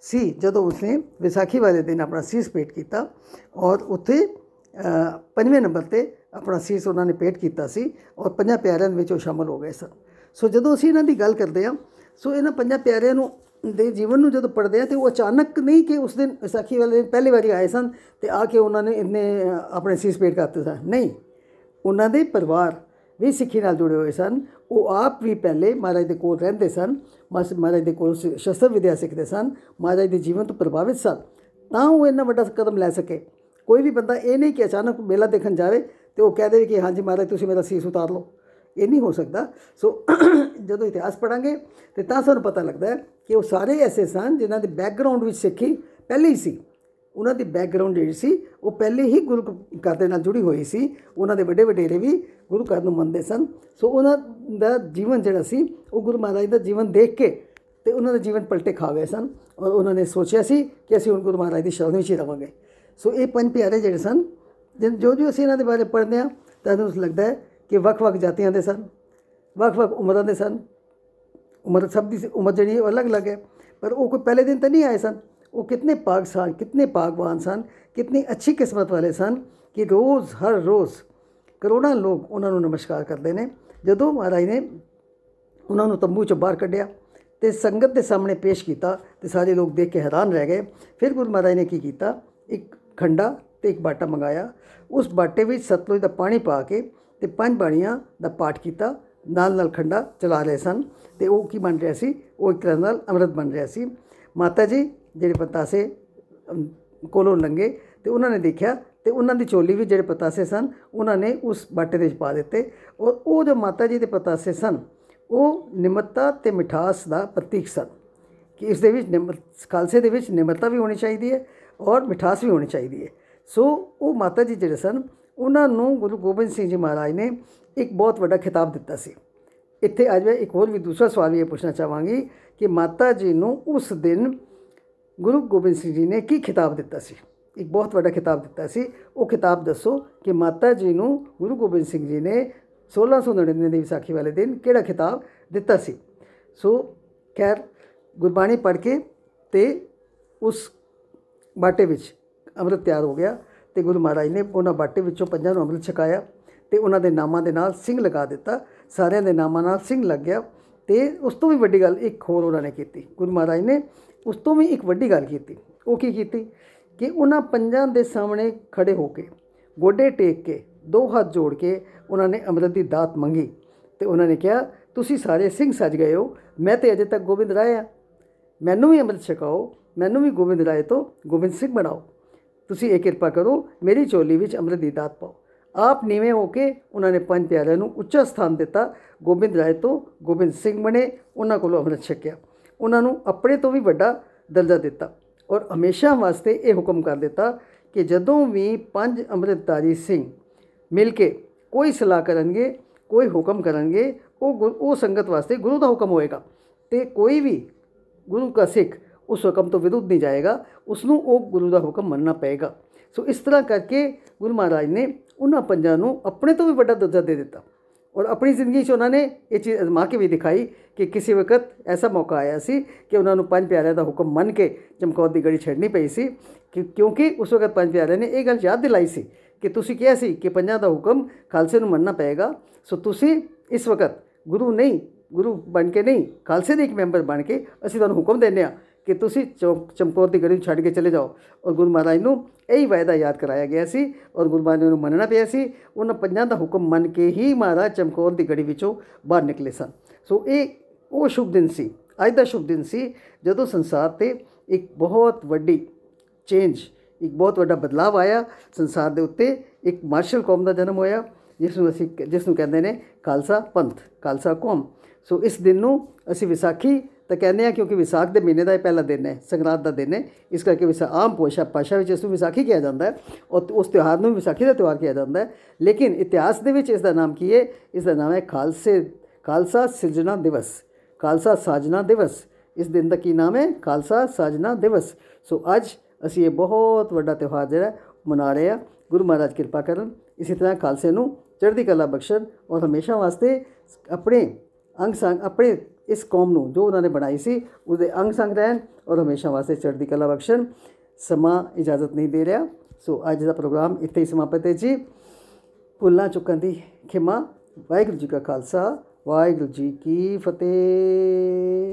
ਸੀ ਜਦੋਂ ਉਸਨੇ ਵਿਸਾਖੀ ਵਾਲੇ ਦਿਨ ਆਪਣਾ ਸੀਸ ਪੇਟ ਕੀਤਾ ਔਰ ਉੱਥੇ ਅ, ਪੰਜਵੇਂ ਨੰਬਰ ਤੇ ਆਪਣਾ ਸੀਸ ਉਹਨਾਂ ਨੇ ਪੇਟ ਕੀਤਾ ਸੀ ਔਰ ਪੰਜਾਂ ਪਿਆਰਿਆਂ ਦੇ ਵਿੱਚ ਉਹ ਸ਼ਾਮਲ ਹੋ ਗਏ ਸਨ। ਸੋ ਜਦੋਂ ਅਸੀਂ ਇਹਨਾਂ ਦੀ ਗੱਲ ਕਰਦੇ ਹਾਂ ਸੋ ਇਹਨਾਂ ਪੰਜਾਂ ਪਿਆਰਿਆਂ ਨੂੰ ਦੇ ਜੀਵਨ ਨੂੰ ਜਦੋਂ ਪੜ੍ਹਦੇ ਆ ਤੇ ਉਹ ਅਚਾਨਕ ਨਹੀਂ ਕਿ ਉਸ ਦਿਨ ਵਿਸਾਖੀ ਵਾਲੇ ਦਿਨ ਪਹਿਲੀ ਵਾਰੀ ਆਏ ਸਨ ਤੇ ਆ ਕੇ ਉਹਨਾਂ ਨੇ ਇੰਨੇ ਅ, ਆਪਣੇ ਸੀਸ ਪੇਟ ਕਰਤੇ ਸਨ। ਨਹੀਂ ਉਹਨਾਂ ਦੇ ਪਰਿਵਾਰ ਵੀ ਸਿੱਖੀ ਨਾਲ ਜੁੜੇ ਹੋਏ ਸਨ। ਉਹ ਆਪ ਵੀ ਪਹਿਲੇ ਮਹਾਰਾਜ ਦੇ ਕੋਲ ਰਹਿੰਦੇ ਸਨ ਮਸ- ਮਹਾਰਾਜ ਦੇ ਕੋਲ ਸ਼- ਸ਼ਸਤਰ ਵਿਦਿਆ ਸਿੱਖਦੇ ਸਨ ਮਹਾਰਾਜ ਦੇ ਜੀਵਨ ਤੋਂ ਪ੍ਰਭਾਵਿਤ ਸਨ। ਤਾਂ ਉਹ ਇੰਨਾ ਵੱਡਾ ਕਦਮ ਲੈ ਸਕੇ। ਕੋਈ ਵੀ ਬੰਦਾ ਇਹ ਨਹੀਂ ਕਿ ਅਚਾਨਕ ਮੇਲਾ ਦੇਖਣ ਜਾਵੇ ਤੇ ਉਹ ਕਹਿ ਦੇਵੇ ਕਿ ਹਾਂਜੀ ਮਹਾਰਾਜ ਤੁਸੀਂ ਮੇਰਾ ਸੀਸ ਉਤਾਰ ਲਓ। ਇਹ ਨਹੀਂ ਹੋ ਸਕਦਾ। ਸੋ ਜਦੋਂ ਇਤਿਹਾਸ ਪੜਾਂਗੇ ਤੇ ਤਾਂ ਸਾਨੂੰ ਪਤਾ ਲੱਗਦਾ ਹੈ ਕਿ ਉਹ ਸਾਰੇ ਐਸੇ ਸਨ ਜਿਨ੍ਹਾਂ ਦੇ ਬੈਕਗ੍ਰਾਉਂਡ ਵਿੱਚ ਸਿੱਖੀ ਪਹਿਲੇ ਹੀ ਸੀ। ਉਹਨਾਂ ਦੀ ਬੈਕਗ੍ਰਾਉਂਡ ਜਿਹੜੀ ਸੀ, ਉਹ ਪਹਿਲੇ ਹੀ ਗੁਰੂ ਘਰ ਦੇ ਨਾਲ ਜੁੜੀ ਹੋਈ ਸੀ। ਉਹਨਾਂ ਦੇ ਵੱਡੇ ਵਡੇਰੇ ਵੀ ਗੁਰੂ ਘਰ ਨੂੰ ਮੰਨਦੇ ਸਨ। ਸੋ ਉਹਨਾਂ ਦਾ ਜੀਵਨ ਜਿਹੜਾ ਸੀ, ਉਹ ਗੁਰੂ ਮਹਾਰਾਜ ਦਾ ਜੀਵਨ ਦੇਖ ਕੇ ਤੇ ਉਹਨਾਂ ਦੇ ਜੀਵਨ ਪਲਟੇ ਖਾ ਗਏ ਸਨ ਔਰ ਉਹਨਾਂ ਨੇ ਸੋਚਿਆ ਸੀ ਕਿ ਅਸੀਂ ਹੁਣ ਗੁਰੂ ਮਹਾਰਾਜ ਦੀ ਸ਼ਰਨ ਵਿੱਚ ਹੀ ਰਵਾਂਗੇ। ਸੋ ਇਹ ਪੰਜ ਪਿਆਰੇ ਜਿਹੜੇ ਸਨ, ਜਿਨ- ਜੋ ਜੋ ਅਸੀਂ ਇਹਨਾਂ ਦੇ ਬਾਰੇ ਪੜ੍ਹਦੇ ਹਾਂ, ਤਾਂ ਸਾਨੂੰ ਲੱਗਦਾ ਹੈ ਕਿ ਵੱਖ-ਵੱਖ ਜਾਤੀਆਂ ਦੇ ਸਨ ਵੱਖ-ਵੱਖ ਉਮਰਾਂ ਦੇ ਸਨ। ਉਮਰ ਸਭ ਦੀ ਉਮਰ ਜਿਹੜੀ ਹੈ ਉਹ ਅਲੱਗ-ਅਲੱਗ ਹੈ, ਪਰ ਉਹ ਕੋਈ ਪਹਿਲੇ ਦਿਨ ਤਾਂ ਨਹੀਂ ਆਏ ਸਨ। ਉਹ ਕਿਤਨੇ ਪਾਕ ਸਨ ਕਿਤਨੇ ਪਾਕਵਾਨ ਸਨ, ਕਿਤਨੀ ਅੱਛੀ ਕਿਸਮਤ ਵਾਲੇ ਸਨ ਕਿ ਰੋਜ਼, ਹਰ ਰੋਜ਼ ਕਰੋੜਾਂ ਲੋਕ ਉਹਨਾਂ ਨੂੰ ਨਮਸਕਾਰ ਕਰਦੇ ਨੇ। ਜਦੋਂ ਮਹਾਰਾਜ ਨੇ ਉਹਨਾਂ ਨੂੰ ਤੰਬੂ ਚੋਂ ਬਾਹਰ ਕੱਢਿਆ ਤੇ ਸੰਗਤ ਦੇ ਸਾਹਮਣੇ ਪੇਸ਼ ਕੀਤਾ ਤੇ ਸਾਰੇ ਲੋਕ ਦੇਖ ਕੇ ਹੈਰਾਨ ਰਹਿ ਗਏ। ਫਿਰ ਗੁਰੂ ਮਹਾਰਾਜ ਨੇ ਕੀ ਕੀਤਾ? ਇੱਕ ਖੰਡਾ ਤੇ ਇੱਕ ਬਾਟਾ ਮੰਗਾਇਆ। ਉਸ ਬਾਟੇ ਵਿੱਚ ਸਤਲੁਜ ਦਾ ਪਾਣੀ ਪਾ ਕੇ ਤੇ ਪੰਜ ਬਾਣੀਆਂ ਦਾ ਪਾਠ ਕੀਤਾ ਨਾਲ ਨਾਲ ਖੰਡਾ ਚਲਾ ਰਹੇ ਸਨ ਤੇ ਉਹ ਕੀ ਬਣ ਰਿਹਾ ਸੀ? ਉਹ ਇੱਕ ਤਰ੍ਹਾਂ ਨਾਲ ਅੰਮ੍ਰਿਤ ਬਣ ਰਿਹਾ ਸੀ। ਮਾਤਾ ਜੀ ਜਿਹੜੇ ਪਤਾਸੇ ਅਮ, ਕੋਲੋਂ ਲੰਗੇ ਤੇ ਉਹਨਾਂ ਨੇ ਦੇਖਿਆ ਤੇ ਉਹਨਾਂ ਦੀ ਚੋਲੀ ਵਿੱਚ ਜਿਹੜੇ ਪਤਾਸੇ ਸਨ ਉਹਨਾਂ ਨੇ ਉਸ ਬਾਟੇ ਦੇ ਵਿੱਚ ਪਾ ਦਿੱਤੇ। ਔਰ ਉਹ ਜੋ ਮਾਤਾ ਜੀ ਦੇ ਪਤਾਸੇ ਸਨ ਉਹ ਨਿਮਰਤਾ ਤੇ ਮਿਠਾਸ ਦਾ ਪ੍ਰਤੀਕ ਸਨ ਕਿ ਇਸ ਦੇ ਵਿੱਚ ਨਿਮਰ ਖਾਲਸੇ ਦੇ ਵਿੱਚ ਨਿਮਰਤਾ ਵੀ ਹੋਣੀ ਚਾਹੀਦੀ ਹੈ ਔਰ ਮਿਠਾਸ ਵੀ ਹੋਣੀ ਚਾਹੀਦੀ ਹੈ। ਸੋ ਉਹ ਮਾਤਾ ਜੀ ਜਿਹੜੇ ਸਨ ਉਹਨਾਂ ਨੂੰ ਗੁਰੂ ਗੋਬਿੰਦ ਸਿੰਘ ਜੀ ਮਹਾਰਾਜ ਨੇ ਇੱਕ ਬਹੁਤ ਵੱਡਾ ਖਿਤਾਬ ਦਿੱਤਾ ਸੀ। ਇੱਥੇ ਅੱਜ ਮੈਂ ਇੱਕ ਹੋਰ ਵੀ ਦੂਸਰਾ ਸਵਾਲ ਵੀ ਇਹ ਪੁੱਛਣਾ ਚਾਹਾਂਗੀ ਕਿ ਮਾਤਾ ਜੀ ਨੂੰ ਉਸ ਦਿਨ ਗੁਰੂ ਗੋਬਿੰਦ ਸਿੰਘ ਜੀ ਨੇ ਕੀ ਖਿਤਾਬ ਦਿੱਤਾ ਸੀ? ਇੱਕ ਬਹੁਤ ਵੱਡਾ ਖਿਤਾਬ ਦਿੱਤਾ ਸੀ। ਉਹ ਖਿਤਾਬ ਦੱਸੋ ਕਿ ਮਾਤਾ ਜੀ ਨੂੰ ਗੁਰੂ ਗੋਬਿੰਦ ਸਿੰਘ ਜੀ ਨੇ 1699 ਦੀ ਵਿਸਾਖੀ ਵਾਲੇ ਦਿਨ ਕਿਹੜਾ ਖਿਤਾਬ ਦਿੱਤਾ ਸੀ? ਸੋ ਖੈਰ, ਗੁਰਬਾਣੀ ਪੜ੍ਹ ਕੇ ਤੇ ਉਸ ਬਾਟੇ ਵਿੱਚ ਅੰਮ੍ਰਿਤ ਤਿਆਰ ਹੋ ਗਿਆ। ਤੇ ਗੁਰੂ ਮਹਾਰਾਜ ਨੇ ਉਹਨਾਂ ਬਾਟੇ ਵਿੱਚੋਂ ਪੰਜਾਂ ਨੂੰ ਅੰਮ੍ਰਿਤ ਛਕਾਇਆ ਤੇ ਉਹਨਾਂ ਦੇ ਨਾਮਾਂ ਦੇ ਨਾਲ ਸਿੰਘ ਲਗਾ ਦਿੱਤਾ, ਸਾਰਿਆਂ ਦੇ ਨਾਮਾਂ ਨਾਲ ਸਿੰਘ ਲੱਗ ਗਿਆ ਤੇ ਉਸ ਤੋਂ ਵੀ ਵੱਡੀ ਗੱਲ ਇੱਕ ਹੋਰ ਉਹਨਾਂ ਨੇ ਕੀਤੀ। ਗੁਰੂ ਮਹਾਰਾਜ ਨੇ ਉਸ ਤੋਂ ਵੀ ਇੱਕ ਵੱਡੀ ਗੱਲ ਕੀਤੀ। ਉਹ ਕੀ ਕੀਤੀ? ਕਿ ਉਹਨਾਂ ਪੰਜਾਂ ਦੇ ਸਾਹਮਣੇ ਖੜੇ ਹੋ ਕੇ, ਗੋਡੇ ਟੇਕ ਕੇ, ਦੋ ਹੱਥ ਜੋੜ ਕੇ ਉਹਨਾਂ ਨੇ ਅੰਮ੍ਰਿਤ ਦੀ ਦਾਤ ਮੰਗੀ ਤੇ ਉਹਨਾਂ ਨੇ ਕਿਹਾ, ਤੁਸੀਂ ਸਾਰੇ ਸਿੰਘ ਸੱਜ ਗਏ ਹੋ, ਮੈਂ ਤੇ ਅਜੇ ਤੱਕ ਗੋਬਿੰਦ ਰਾਏ ਆ। ਮੈਨੂੰ ਵੀ ਅੰਮ੍ਰਿਤ ਛਕਾਓ, ਮੈਨੂੰ ਵੀ ਗੋਬਿੰਦ ਰਾਏ ਤੋਂ ਗੋਬਿੰਦ ਸਿੰਘ ਬਣਾਓ। ਤੁਸੀਂ ਇਹ ਕਿਰਪਾ ਕਰੋ, ਮੇਰੀ ਚੋਲੀ ਵਿੱਚ ਅੰਮ੍ਰਿਤ ਦੀ ਦਾਤ ਪਾਓ। ਆਪ ਨੀਵੇਂ ਹੋ ਕੇ ਉਹਨਾਂ ਨੇ ਪੰਜ ਪਿਆਰਿਆਂ ਨੂੰ ਉੱਚਾ ਸਥਾਨ ਦਿੱਤਾ। ਗੋਬਿੰਦ ਰਾਏ ਤੋਂ ਗੋਬਿੰਦ ਸਿੰਘ ਬਣੇ, ਉਹਨਾਂ ਕੋਲੋਂ ਅੰਮ੍ਰਿਤ ਛਕਿਆ। ਉਹਨਾਂ ਨੂੰ ਆਪਣੇ ਤੋਂ ਵੀ ਵੱਡਾ ਦਰਜਾ ਦਿੱਤਾ ਔਰ ਹਮੇਸ਼ਾ ਵਾਸਤੇ ਇਹ ਹੁਕਮ ਕਰ ਦਿੱਤਾ ਕਿ ਜਦੋਂ ਵੀ ਪੰਜ ਅੰਮ੍ਰਿਤਧਾਰੀ ਸਿੰਘ ਮਿਲ ਕੇ ਕੋਈ ਸਲਾਹ ਕਰਨਗੇ, ਕੋਈ ਹੁਕਮ ਕਰਨਗੇ, ਉਹ ਗੁਰ- ਉਹ ਸੰਗਤ ਵਾਸਤੇ ਗੁਰੂ ਦਾ ਹੁਕਮ ਹੋਏਗਾ ਤੇ ਕੋਈ ਵੀ ਗੁਰੂ ਦਾ ਸਿੱਖ ਉਸ ਹੁਕਮ ਤੋਂ ਵਿਰੁੱਧ ਨਹੀਂ ਜਾਏਗਾ ਉਸ ਨੂੰ ਉਹ ਗੁਰੂ ਦਾ ਹੁਕਮ ਮੰਨਣਾ ਪਏਗਾ। ਸੋ ਇਸ ਤਰ੍ਹਾਂ ਕਰਕੇ ਗੁਰੂ ਮਹਾਰਾਜ ਨੇ ਉਹਨਾਂ ਪੰਜਾਂ ਨੂੰ ਆਪਣੇ ਤੋਂ ਵੀ ਵੱਡਾ ਦਰਜਾ ਦੇ ਦਿੱਤਾ। ਔਰ ਆਪਣੀ ਜ਼ਿੰਦਗੀ 'ਚ ਉਹਨਾਂ ਨੇ ਇਹ ਚੀਜ਼ ਅਜ਼ਮਾ ਕੇ ਵੀ ਦਿਖਾਈ ਕਿ ਕਿਸੇ ਵਕਤ ਐਸਾ ਮੌਕਾ ਆਇਆ ਸੀ ਕਿ ਉਹਨਾਂ ਨੂੰ ਪੰਜ ਪਿਆਰਿਆਂ ਦਾ ਹੁਕਮ ਮੰਨ ਕੇ ਚਮਕੌਰ ਦੀ ਗੜੀ ਛੱਡਣੀ ਪਈ ਸੀ ਕਿ ਕਿਉਂਕਿ ਉਸ ਵਕਤ ਪੰਜ ਪਿਆਰਿਆਂ ਨੇ ਇਹ ਗੱਲ ਯਾਦ ਦਿਲਾਈ ਸੀ ਕਿ ਤੁਸੀਂ ਕਿਹਾ ਸੀ ਕਿ ਪੰਜਾਂ ਦਾ ਹੁਕਮ ਖਾਲਸੇ ਨੂੰ ਮੰਨਣਾ ਪਏਗਾ। ਸੋ ਤੁਸੀਂ ਇਸ ਵਕਤ ਗੁਰੂ ਨਹੀਂ, ਗੁਰੂ ਬਣ ਕੇ ਨਹੀਂ, ਖਾਲਸੇ ਦੇ ਇੱਕ ਮੈਂਬਰ ਬਣ ਕੇ ਅਸੀਂ ਤੁਹਾਨੂੰ ਹੁਕਮ ਦਿੰਦੇ ਹਾਂ ਕਿ ਤੁਸੀਂ ਚੌਕ ਚਮਕੌਰ ਦੀ ਗੜੀ ਨੂੰ ਛੱਡ ਕੇ ਚਲੇ ਜਾਓ। ਔਰ ਗੁਰੂ ਮਹਾਰਾਜ ਨੂੰ ਇਹੀ ਵਾਅਦਾ ਯਾਦ ਕਰਾਇਆ ਗਿਆ ਸੀ ਔਰ ਗੁਰੂ ਮਹਾਰਾਜ ਨੂੰ ਮੰਨਣਾ ਪਿਆ ਸੀ। ਉਹਨਾਂ ਪੰਜਾਂ ਦਾ ਹੁਕਮ ਮੰਨ ਕੇ ਹੀ ਮਹਾਰਾਜ ਚਮਕੌਰ ਦੀ ਗੜੀ ਵਿੱਚੋਂ ਬਾਹਰ ਨਿਕਲੇ ਸਨ। ਸੋ ਇਹ ਉਹ ਸ਼ੁਭ ਦਿਨ ਸੀ। ਅੱਜ ਦਾ ਸ਼ੁਭ ਦਿਨ ਸੀ ਜਦੋਂ ਸੰਸਾਰ ਤੇ ਇੱਕ ਬਹੁਤ ਵੱਡੀ ਚੇਂਜ ਇੱਕ ਬਹੁਤ ਵੱਡਾ ਬਦਲਾਅ ਆਇਆ। ਸੰਸਾਰ ਦੇ ਉੱਤੇ ਇੱਕ ਮਾਰਸ਼ਲ ਕੌਮ ਦਾ ਜਨਮ ਹੋਇਆ, ਜਿਸ ਨੂੰ ਅਸੀਂ ਜਿਸ ਨੂੰ ਕਹਿੰਦੇ ਨੇ ਖਾਲਸਾ ਪੰਥ, ਖਾਲਸਾ ਕੌਮ। ਸੋ ਇਸ ਦਿਨ ਨੂੰ ਅਸੀਂ ਵਿਸਾਖੀ ਤਾਂ ਕਹਿੰਦੇ ਆ ਕਿਉਂਕਿ ਵਿਸਾਖ ਦੇ ਮਹੀਨੇ ਦਾ ਇਹ ਪਹਿਲਾ ਦਿਨ ਹੈ, ਸੰਗਰਾਂਦ ਦਾ ਦਿਨ ਹੈ, ਇਸ ਕਰਕੇ ਵਿਸਾ, ਆਮ ਪੋਸ਼ਾ ਭਾਸ਼ਾ ਵਿੱਚ ਇਸ ਨੂੰ ਵਿਸਾਖੀ ਕਿਹਾ ਜਾਂਦਾ ਹੈ ਔਰ ਉਸ ਤਿਉਹਾਰ ਨੂੰ ਵਿਸਾਖੀ ਦਾ ਤਿਉਹਾਰ ਕਿਹਾ ਜਾਂਦਾ ਹੈ। ਲੇਕਿਨ ਇਤਿਹਾਸ ਦੇ ਵਿੱਚ ਇਸ ਦਾ ਨਾਮ ਕੀ ਹੈ? ਇਸ ਦਾ ਨਾਮ ਹੈ ਖਾਲਸੇ, ਖਾਲਸਾ ਸਿਰਜਣਾ ਦਿਵਸ, ਖਾਲਸਾ ਸਾਜਨਾ ਦਿਵਸ। ਇਸ ਦਿਨ ਦਾ ਕੀ ਨਾਮ ਹੈ? ਖਾਲਸਾ ਸਾਜਨਾ ਦਿਵਸ। ਸੋ ਅੱਜ ਅਸੀਂ ਇਹ ਬਹੁਤ ਵੱਡਾ ਤਿਉਹਾਰ ਜਿਹੜਾ ਹੈ ਮਨਾ ਰਹੇ ਹਾਂ। ਗੁਰੂ ਮਹਾਰਾਜ ਕਿਰਪਾ ਕਰਨ, ਇਸੇ ਤਰ੍ਹਾਂ ਖਾਲਸੇ ਨੂੰ ਚੜ੍ਹਦੀ ਕਲਾ ਬਖਸ਼ਣ ਔਰ ਹਮੇਸ਼ਾ ਵਾਸਤੇ ਆਪਣੇ ਅੰਗ ਸੰਗ ਆਪਣੇ ਇਸ ਕੌਮ ਨੂੰ, ਜੋ ਉਹਨਾਂ ਨੇ ਬਣਾਈ ਸੀ ਉਹਦੇ ਅੰਗ ਸੰਗ ਰਹਿਣ ਔਰ ਹਮੇਸ਼ਾ ਵਾਸਤੇ ਚੜ੍ਹਦੀ ਕਲਾ ਬਖਸ਼ਣ। ਸਮਾਂ ਇਜਾਜ਼ਤ ਨਹੀਂ ਦੇ ਰਿਹਾ। ਸੋ ਅੱਜ ਦਾ ਪ੍ਰੋਗਰਾਮ ਇੱਥੇ ਹੀ ਸਮਾਪਤ ਹੈ ਜੀ। ਭੁੱਲਾਂ ਚੁੱਕਣ ਦੀ ਖਿਮਾ। ਵਾਹਿਗੁਰੂ ਜੀ ਕਾ ਖਾਲਸਾ। ਵਾਹਿਗੁਰੂ ਜੀ ਕੀ ਫਤਿਹ।